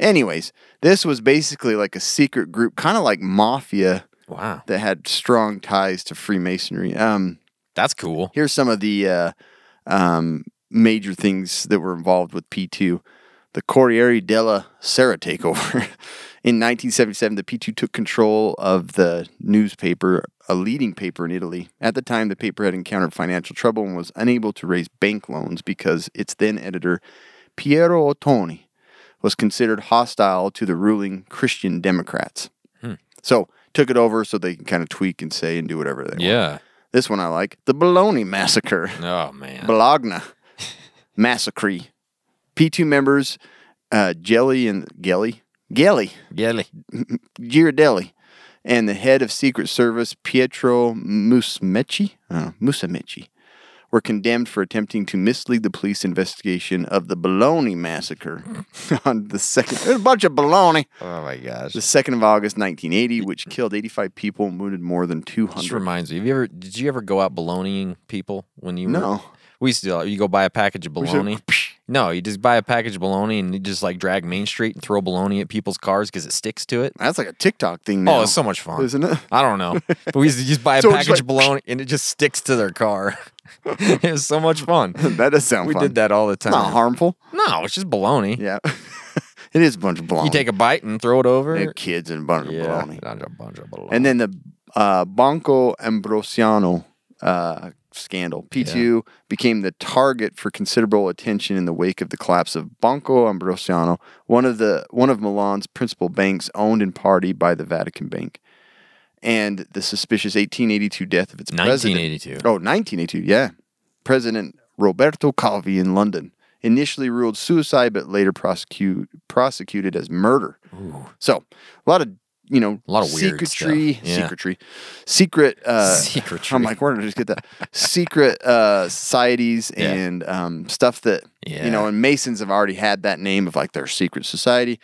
Anyways, this was basically like a secret group, kind of like mafia Wow. that had strong ties to Freemasonry. Um, That's cool. here's some of the uh, um, major things that were involved with P2. The Corriere della Sera takeover. in 1977, the P2 took control of the newspaper, a leading paper in Italy. At the time, the paper had encountered financial trouble and was unable to raise bank loans because its then editor, Piero Ottoni, was considered hostile to the ruling Christian Democrats. Hmm. So took it over so they can kind of tweak and say and do whatever they want. Yeah. This one I like. The Bologna Massacre. Oh man. Bologna Massacre. P2 members, uh, Jelly and Gelli, Gelli, Gelli. Girardelli, and the head of Secret Service, Pietro Musmecci, uh, Musumeci, were condemned for attempting to mislead the police investigation of the Bologna massacre on the second. There's a bunch of baloney. Oh my gosh. The second of August, 1980, which killed 85 people and wounded more than 200. This 200. reminds me. Have you ever? Did you ever go out baloneying people when you? Were, No. We used to. You go buy a package of bologna. No, you just buy a package of bologna and you just like drag Main Street and throw bologna at people's cars because it sticks to it. That's like a TikTok thing now. Oh, it's so much fun, Isn't it? I don't know, but we used to just buy a So it's package like- of bologna and it just sticks to their car. it was so much fun. that does sound We fun. did that all the time. Not harmful. No, it's just bologna. Yeah. it is a bunch of bologna. You take a bite and throw it over. and kids and a bunch of yeah, bologna. not a bunch of bologna. And then the uh, Banco Ambrosiano uh, scandal. P2 became the target for considerable attention in the wake of the collapse of Banco Ambrosiano, one of the one of Milan's principal banks owned in party by the Vatican Bank. And the suspicious 1882 death of its president. 1982. Oh, 1982, yeah. President Roberto Calvi in London. Initially ruled suicide, but later prosecute, prosecuted as murder. So, a lot of, you know, A lot of weird secretry, stuff. Yeah. secretry, secret, uh, Secretry. I'm like, where did I just get that? secret uh, societies Yeah. and um, stuff that, Yeah. you know, and Masons have already had that name of like their secret society.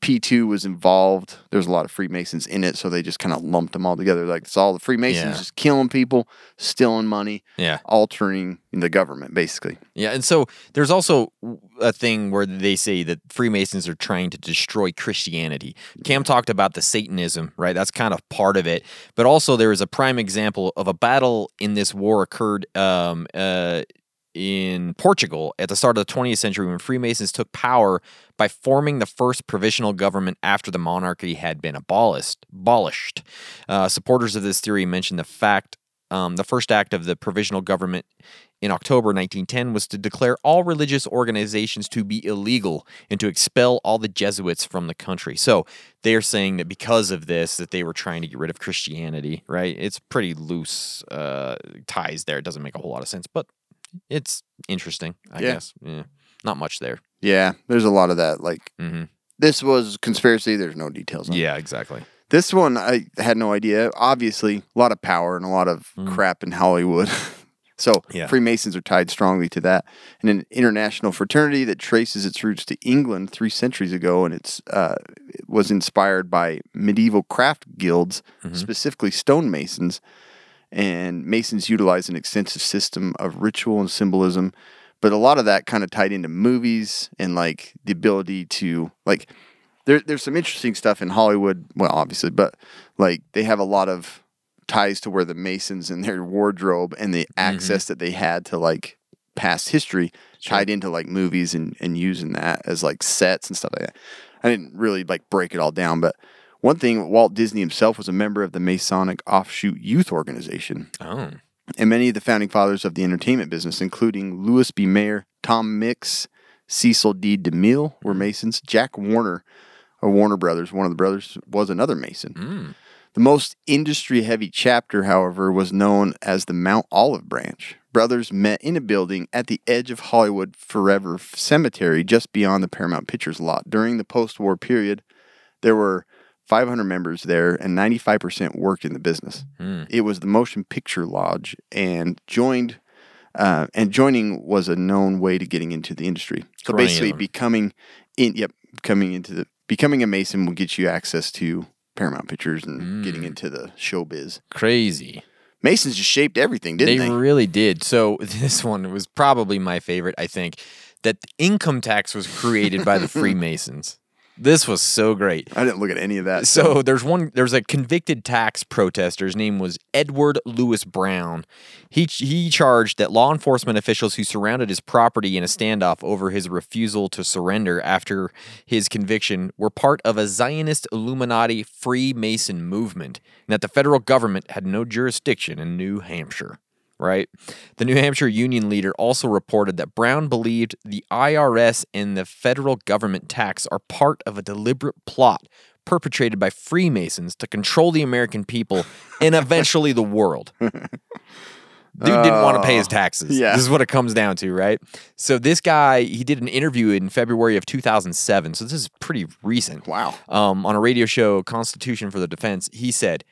P2 was involved. There's a lot of Freemasons in it, so they just kind of lumped them all together. Like it's all the Freemasons Yeah. just killing people, stealing money, Yeah. altering the government, basically. Yeah, and so there's also a thing where they say that Freemasons are trying to destroy Christianity. Cam talked about the Satanism, right? That's kind of part of it. But also there is a prime example of a battle in this war occurred um, uh, in Portugal at the start of the 20th century when Freemasons took power by forming the first provisional government after the monarchy had been abolished. abolished. Uh, supporters of this theory mention the fact um, the first act of the provisional government in October 1910 was to declare all religious organizations to be illegal and to expel all the Jesuits from the country. So they're saying that because of this, that they were trying to get rid of Christianity. Right? It's pretty loose uh, ties there. It doesn't make a whole lot of sense, but it's interesting. I Yeah. guess. Yeah. Not much there. Yeah, there's a lot of that. Like, Mhm. this was conspiracy. There's no details on it. Yeah. Exactly. This one, I had no idea. Obviously, a lot of power and a lot of crap in Hollywood. so, Mm. Yeah. Freemasons are tied strongly to that. And an international fraternity that traces its roots to England three centuries ago, and it's uh, it was inspired by medieval craft guilds, Mm-hmm. specifically stonemasons. And Masons utilize an extensive system of ritual and symbolism, but a lot of that kind of tied into movies and like the ability to like there, there's some interesting stuff in Hollywood. Well, obviously, but like they have a lot of ties to where the Masons and their wardrobe and the mm-hmm. access that they had to like past history tied into like movies and, and using that as like sets and stuff like that. I didn't really like break it all down, but one thing Walt Disney himself was a member of the Masonic offshoot youth organization Oh. and many of the founding fathers of the entertainment business, including Louis B. Mayer, Tom Mix, Cecil B. DeMille, were mm-hmm. Masons. Jack Warner, or Warner Brothers, one of the brothers, was another Mason. The most industry heavy chapter, however, was known as the Mount Olive branch. Brothers met in a building at the edge of Hollywood Forever Cemetery, just beyond the Paramount Pictures lot. During the post war period, there were 500 members there, and 95% worked in the business. It was the Motion Picture Lodge, and joined, uh, and joining was a known way to getting into the industry. So basically, becoming in, yep, coming into the becoming a Mason will get you access to Paramount Pictures and Mm. getting into the showbiz. Crazy. Masons just shaped everything, didn't they they? really did. So this one was probably my favorite. I think that income tax was created by the Freemasons. This was so great. I didn't look at any of that. So there's one. There's a convicted tax protester. His name was Edward Lewis Brown. He he charged that law enforcement officials who surrounded his property in a standoff over his refusal to surrender after his conviction were part of a Zionist Illuminati Freemason movement, and that the federal government had no jurisdiction in New Hampshire. Right? The New Hampshire union leader also reported that Brown believed the IRS and the federal government tax are part of a deliberate plot perpetrated by Freemasons to control the American people and eventually the world. Dude didn't want to pay his taxes. yeah. This is what it comes down to, right? So this guy, he did an interview in February of 2007. So this is pretty recent. Wow. Um, on a radio show, Constitution for the Defense, he said,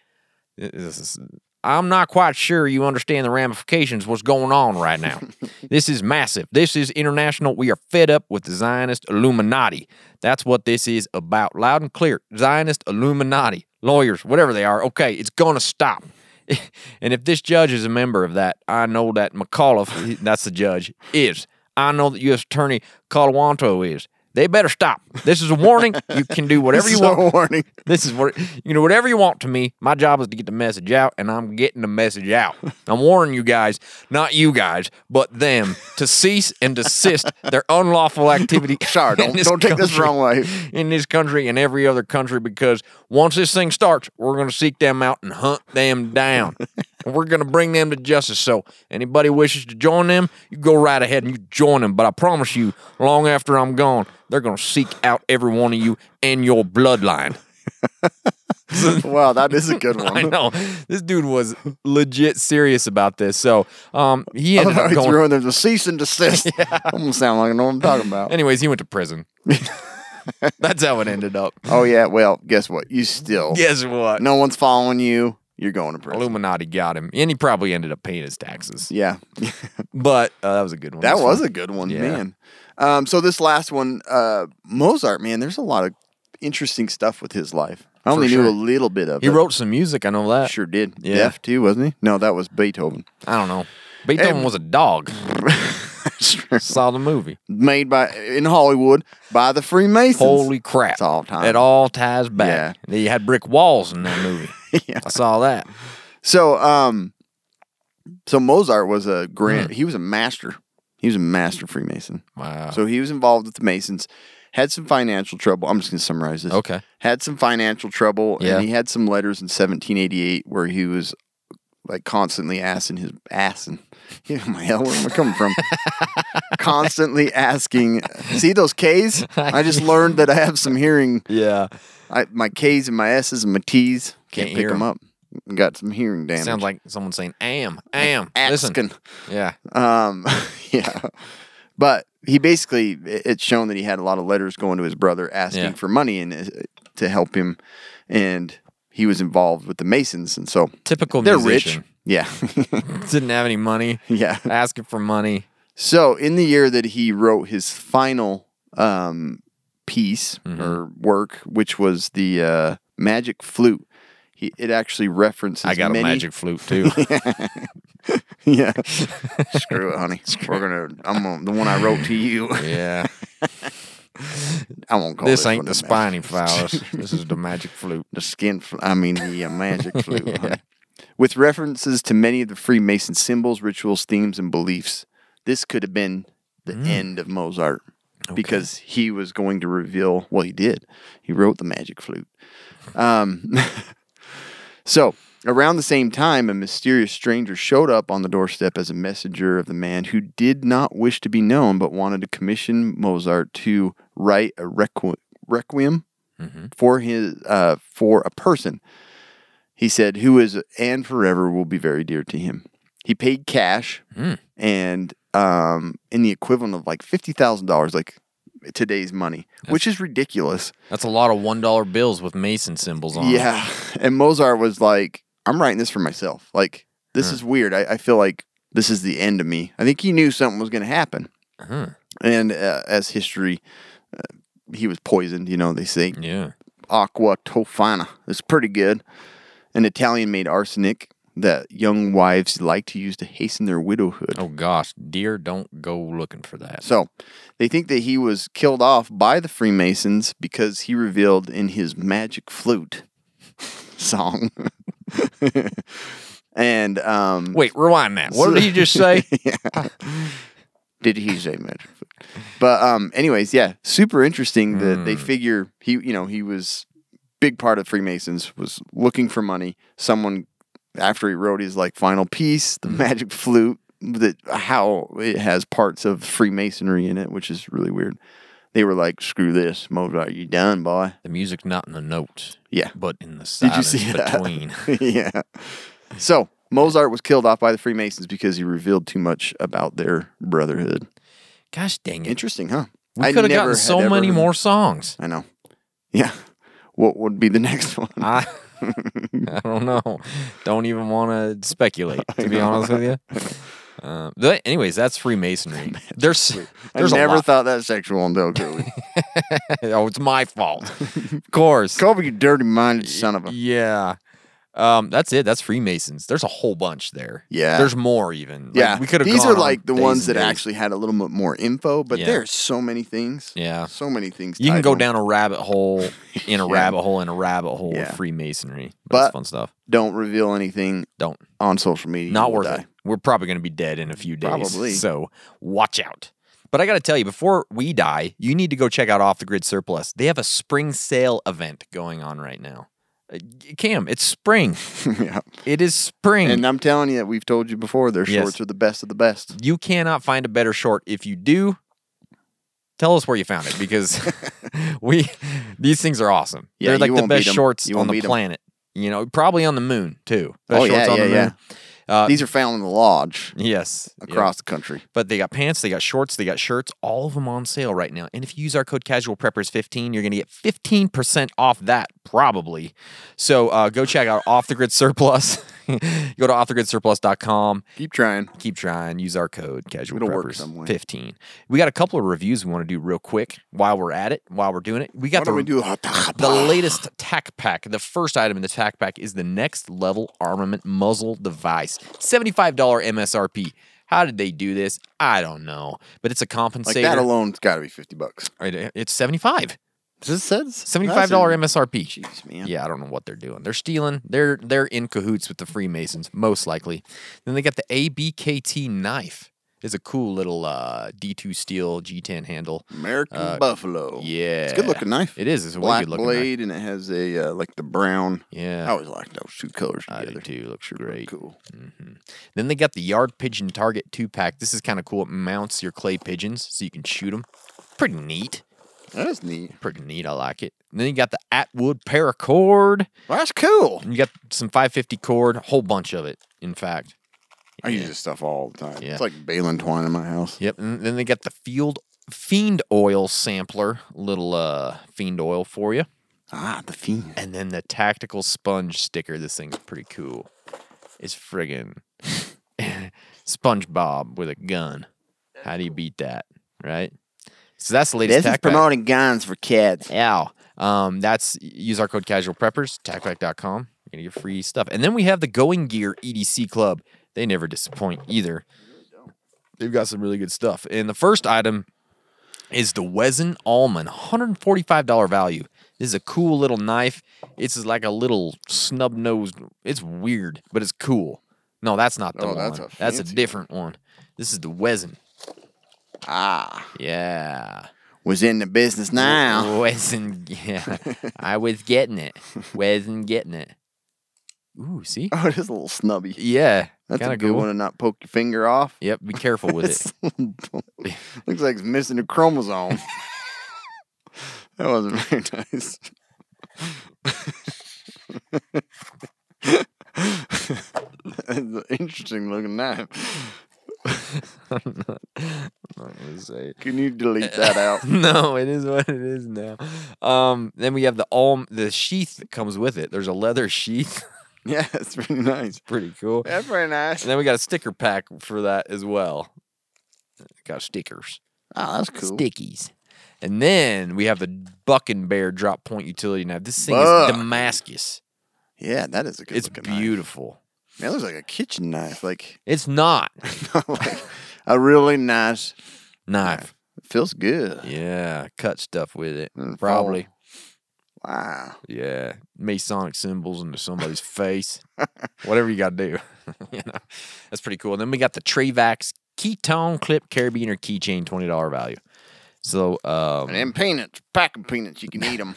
this is, I'm not quite sure you understand the ramifications what's going on right now. this is massive. This is international. We are fed up with the Zionist Illuminati. That's what this is about. Loud and clear. Zionist Illuminati. Lawyers, whatever they are. Okay, it's going to stop. and if this judge is a member of that, I know that McAuliffe, that's the judge, is. I know that U.S. Attorney Colantuono is. They better stop. This is a warning. You can do whatever you want. warning. This is what you do whatever you want to me. My job is to get the message out, and I'm getting the message out. I'm warning you guys, not you guys, but them, to cease and desist their unlawful activity. Sorry, don't- don't take this wrong way. In this country and every other country, because once this thing starts, we're going to seek them out and hunt them down. And we're going to bring them to justice. So anybody wishes to join them, you go right ahead and you join them. But I promise you, long after I'm gone, they're going to seek out every one of you and your bloodline. Wow, that is a good one. I know this dude was legit serious about this. So um, he ended up going. in there the cease and desist. I'm gonna sound like I know what I'm talking about. Anyways, he went to prison. That's how it ended up. Oh yeah, well, guess what? You still Guess what? no one's following you. You're going to prison. Illuminati got him, and he probably ended up paying his taxes. Yeah, But uh, that was a good one. that This was one. a good one, Yeah. man. Um, so this last one, uh, Mozart, man, there's a lot of interesting stuff with his life. I only sure. knew a little bit of He it. wrote some music. I know that. Sure did. Yeah. Deaf too, wasn't he? No, that was Beethoven. I don't know. Beethoven Hey, was a dog. Saw the movie. Made by in Hollywood by the Freemasons. Holy crap! It's all time. It all ties back. Yeah. You had brick walls in that movie. Yeah. I saw that. So, um, so Mozart was a grand. He was a master. He was a master Freemason. Wow. So he was involved with the Masons. Had some financial trouble. I'm just going to summarize this. Okay. Had some financial trouble, Yeah. and he had some letters in 1788 where he was like constantly asking his ass asking. Yeah, my hell, where am I coming from? constantly asking. See those K's? I just learned that I have some hearing. Yeah. I, my K's and my S's and my T's can't, Can't pick them 'em. up. Got some hearing damage. Sounds like someone saying "am, am." Listen. asking. Yeah. Um, yeah. But he basically, it's shown that he had a lot of letters going to his brother asking Yeah. for money and uh, to help him, and he was involved with the Masons, and so Typical they're musician. rich. Yeah, Didn't have any money. yeah. Asking for money. So in the year that he wrote his final um, piece Mm-hmm. or work, which was the uh, Magic Flute, he it actually references. I got many, a magic flute too. Yeah, screw it, honey. We're gonna. I'm gonna, the one I wrote to you. yeah. I won't call This one ain't the spiny flowers. This is the magic flute. the skin. Fl- I mean the uh, magic flute. honey. With references to many of the Freemason symbols, rituals, themes, and beliefs, this could have been the Mm. end of Mozart because he was going to reveal. Well, he did. He wrote the magic flute. Um, so around the same time, a mysterious stranger showed up on the doorstep as a messenger of the man who did not wish to be known, but wanted to commission Mozart to write a requ- requiem for his uh, for a person. He said, "Who is and forever will be very dear to him." He paid cash and um, in the equivalent of like fifty thousand dollars, like today's money, which is ridiculous. That's a lot of one dollar bills with Mason symbols on. Yeah. And Mozart was like, I'm writing this for myself. Like, this is weird. I, I feel like this is the end of me. I think he knew something was going to happen. And uh, as history, uh, he was poisoned. You know, they say Yeah. aqua tofana. It's pretty good. An Italian made arsenic that young wives like to use to hasten their widowhood. Oh gosh, dear, don't go looking for that. So they think that he was killed off by the Freemasons because he revealed in his magic flute song. and um, Wait, rewind that. What did he just say? did he say magic flute? But um, anyways, yeah, super interesting that Hmm. they figure he, you know, he was big part of Freemasons was looking for money. Someone after he wrote his like final piece, the magic flute, that how it has parts of Freemasonry in it, which is really weird. They were like, "Screw this, Mozart, you done, boy." The music not in the notes. Yeah. But in the Did you silence see that? between. yeah. So Mozart was killed off by the Freemasons because he revealed too much about their brotherhood. Gosh dang it. Interesting, huh? We I could have gotten so many more songs. I know. Yeah. What would be the next one? I I don't know. Don't even want to speculate. To be honest with you. Uh, but anyways, that's Freemasonry. There's I there's never a lot. thought that sexual until Kobe. oh, it's my fault. Of course. Kobe, you dirty minded son of a. Yeah. Um, that's it. That's Freemasons. There's a whole bunch there. Yeah. There's more even. Like, Yeah, we could have. these are on like the ones that days. actually had a little bit more info, but Yeah. there's so many things. Yeah. so many things. You can go 'em. down a rabbit hole in a Yeah. rabbit hole in a rabbit hole Yeah. Freemasonry. But- That's fun stuff. Don't reveal anything Don't. on social media. Not worth die. it. We're probably going to be dead in a few days. Probably. So watch out. But I got to tell you, before we die, you need to go check out Off the Grid Surplus. They have a spring sale event going on right now. Uh, Cam, it's spring. yeah. It is spring. And I'm telling you, we've told you before, their Yes. shorts are the best of the best. you cannot find a better short. If you do, tell us where you found it because we these things are awesome. Yeah, They're like the beat shorts on the 'em. planet. You know, probably on the moon too. Best Oh, shorts yeah, on the yeah, moon. Uh, These are found in the lodge yes, across the country. But they got pants, they got shorts, they got shirts, all of them on sale right now. And if you use our code Casual Preppers 15, you're going to get 15% off that, probably. So uh, go check out Off the Grid Surplus. go to offthegridsurplus.com. Keep trying. Keep trying. Use our code Casual It'll work Preppers some way. 15. We got a couple of reviews we want to do real quick while we're at it, while we're doing it. We got What the we do? the latest Tac Pack. The first item in the Tac Pack is the next level armament muzzle device. $75 MSRP. How did they do this? I don't know. But it's a compensator. Like that alone's got to be 50 bucks. Right, It's 75 This says $75 MSRP. Jeez, man. Yeah, I don't know what they're doing. They're stealing. They're they're in cahoots with the Freemasons, most likely. Then they got the ABKT knife. It's a cool little uh, D2 steel G10 handle. American Buffalo. Yeah, It's a good looking knife. It is. It's a Black good looking knife. blade, and it has a uh, like the brown. Yeah. I always like those two colors I do together. too. Looks great. Cool. Then they got the Yard Pigeon Target 2 pack. This is kind of cool. It mounts your clay pigeons so you can shoot them. Pretty neat. That's neat. Pretty neat. I like it. And then you got the Atwood paracord. Well, that's cool. And you got some 550 cord, a whole bunch of it, in fact. I use this stuff all the time. Yeah. It's like baling twine in my house. Yep. And then they got the Field Fiend Oil sampler, little uh, Fiend Oil for you. Ah, the fiend. And then the tactical sponge sticker. This thing's pretty cool. It's friggin' SpongeBob with a gun. How do you beat that, right? So that's the latest. Tac Pack. guns for kids. Ow. Um, that's use our code casual preppers, tacpack.com. You're gonna get free stuff. And then we have the Going Gear EDC Club. They never disappoint either. They've got some really good stuff. And the first item is the WESN Allman, $145 value. This is a cool little knife. It's like a little snub nosed. It's weird, but it's cool. No, that's not the Oh, one. that's That's a a, different one. This is the Wesen. Ah, Yeah. was in the business now. Wasn't yeah. I was getting it. Wasn't getting it. Ooh, see? Oh, it is a little snubby. Yeah. That's a good cool. one to not poke your finger off. Yep, be careful with it. Looks like it's missing a chromosome. that wasn't very nice. That's an interesting looking knife. Can you delete that out? no, it is what it is now. Um, then we have the alm the sheath that comes with it. There's a leather sheath. Yeah, it's pretty nice. Pretty cool. That's very nice. And then we got a sticker pack for that as well. Got stickers. Oh, that's cool. Stickies. And then we have the Buck and Bear drop point utility knife. This thing Buck. is Damascus. Yeah, that is a good It's looking knife. Man, it looks like a kitchen knife. Like, It's not like a really nice. knife. It feels good. Yeah, cut stuff with it. And Probably. Wow. Yeah, Masonic symbols into somebody's face. Whatever you got to do. you know, that's pretty cool. And then we got the Trayvax ketone clip carabiner keychain, twenty dollar value. So, um, And peanuts, pack of peanuts, you can eat them.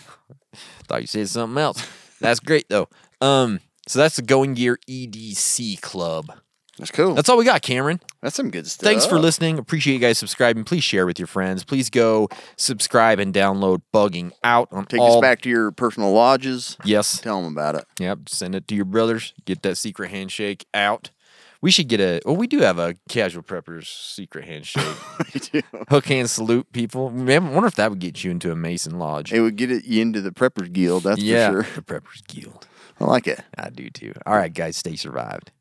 thought you said something else. That's great though. Um, So that's the Going Gear EDC Club. That's cool. That's all we got, Cameron. That's some good stuff. Thanks for listening. Appreciate you guys subscribing. Please share with your friends. Please go subscribe and download Bugging Out on Take all. this back to your personal lodges. Yes. Tell them about it. Yep. Send it to your brothers. Get that secret handshake out. We should get a. Well, we do have a casual preppers secret handshake. We do. Hook hand salute people. Man, I wonder if that would get you into a Mason Lodge. It would get you into the Preppers Guild. That's yeah, for sure. the Preppers Guild. I like it. I do too. All right, guys, stay survived.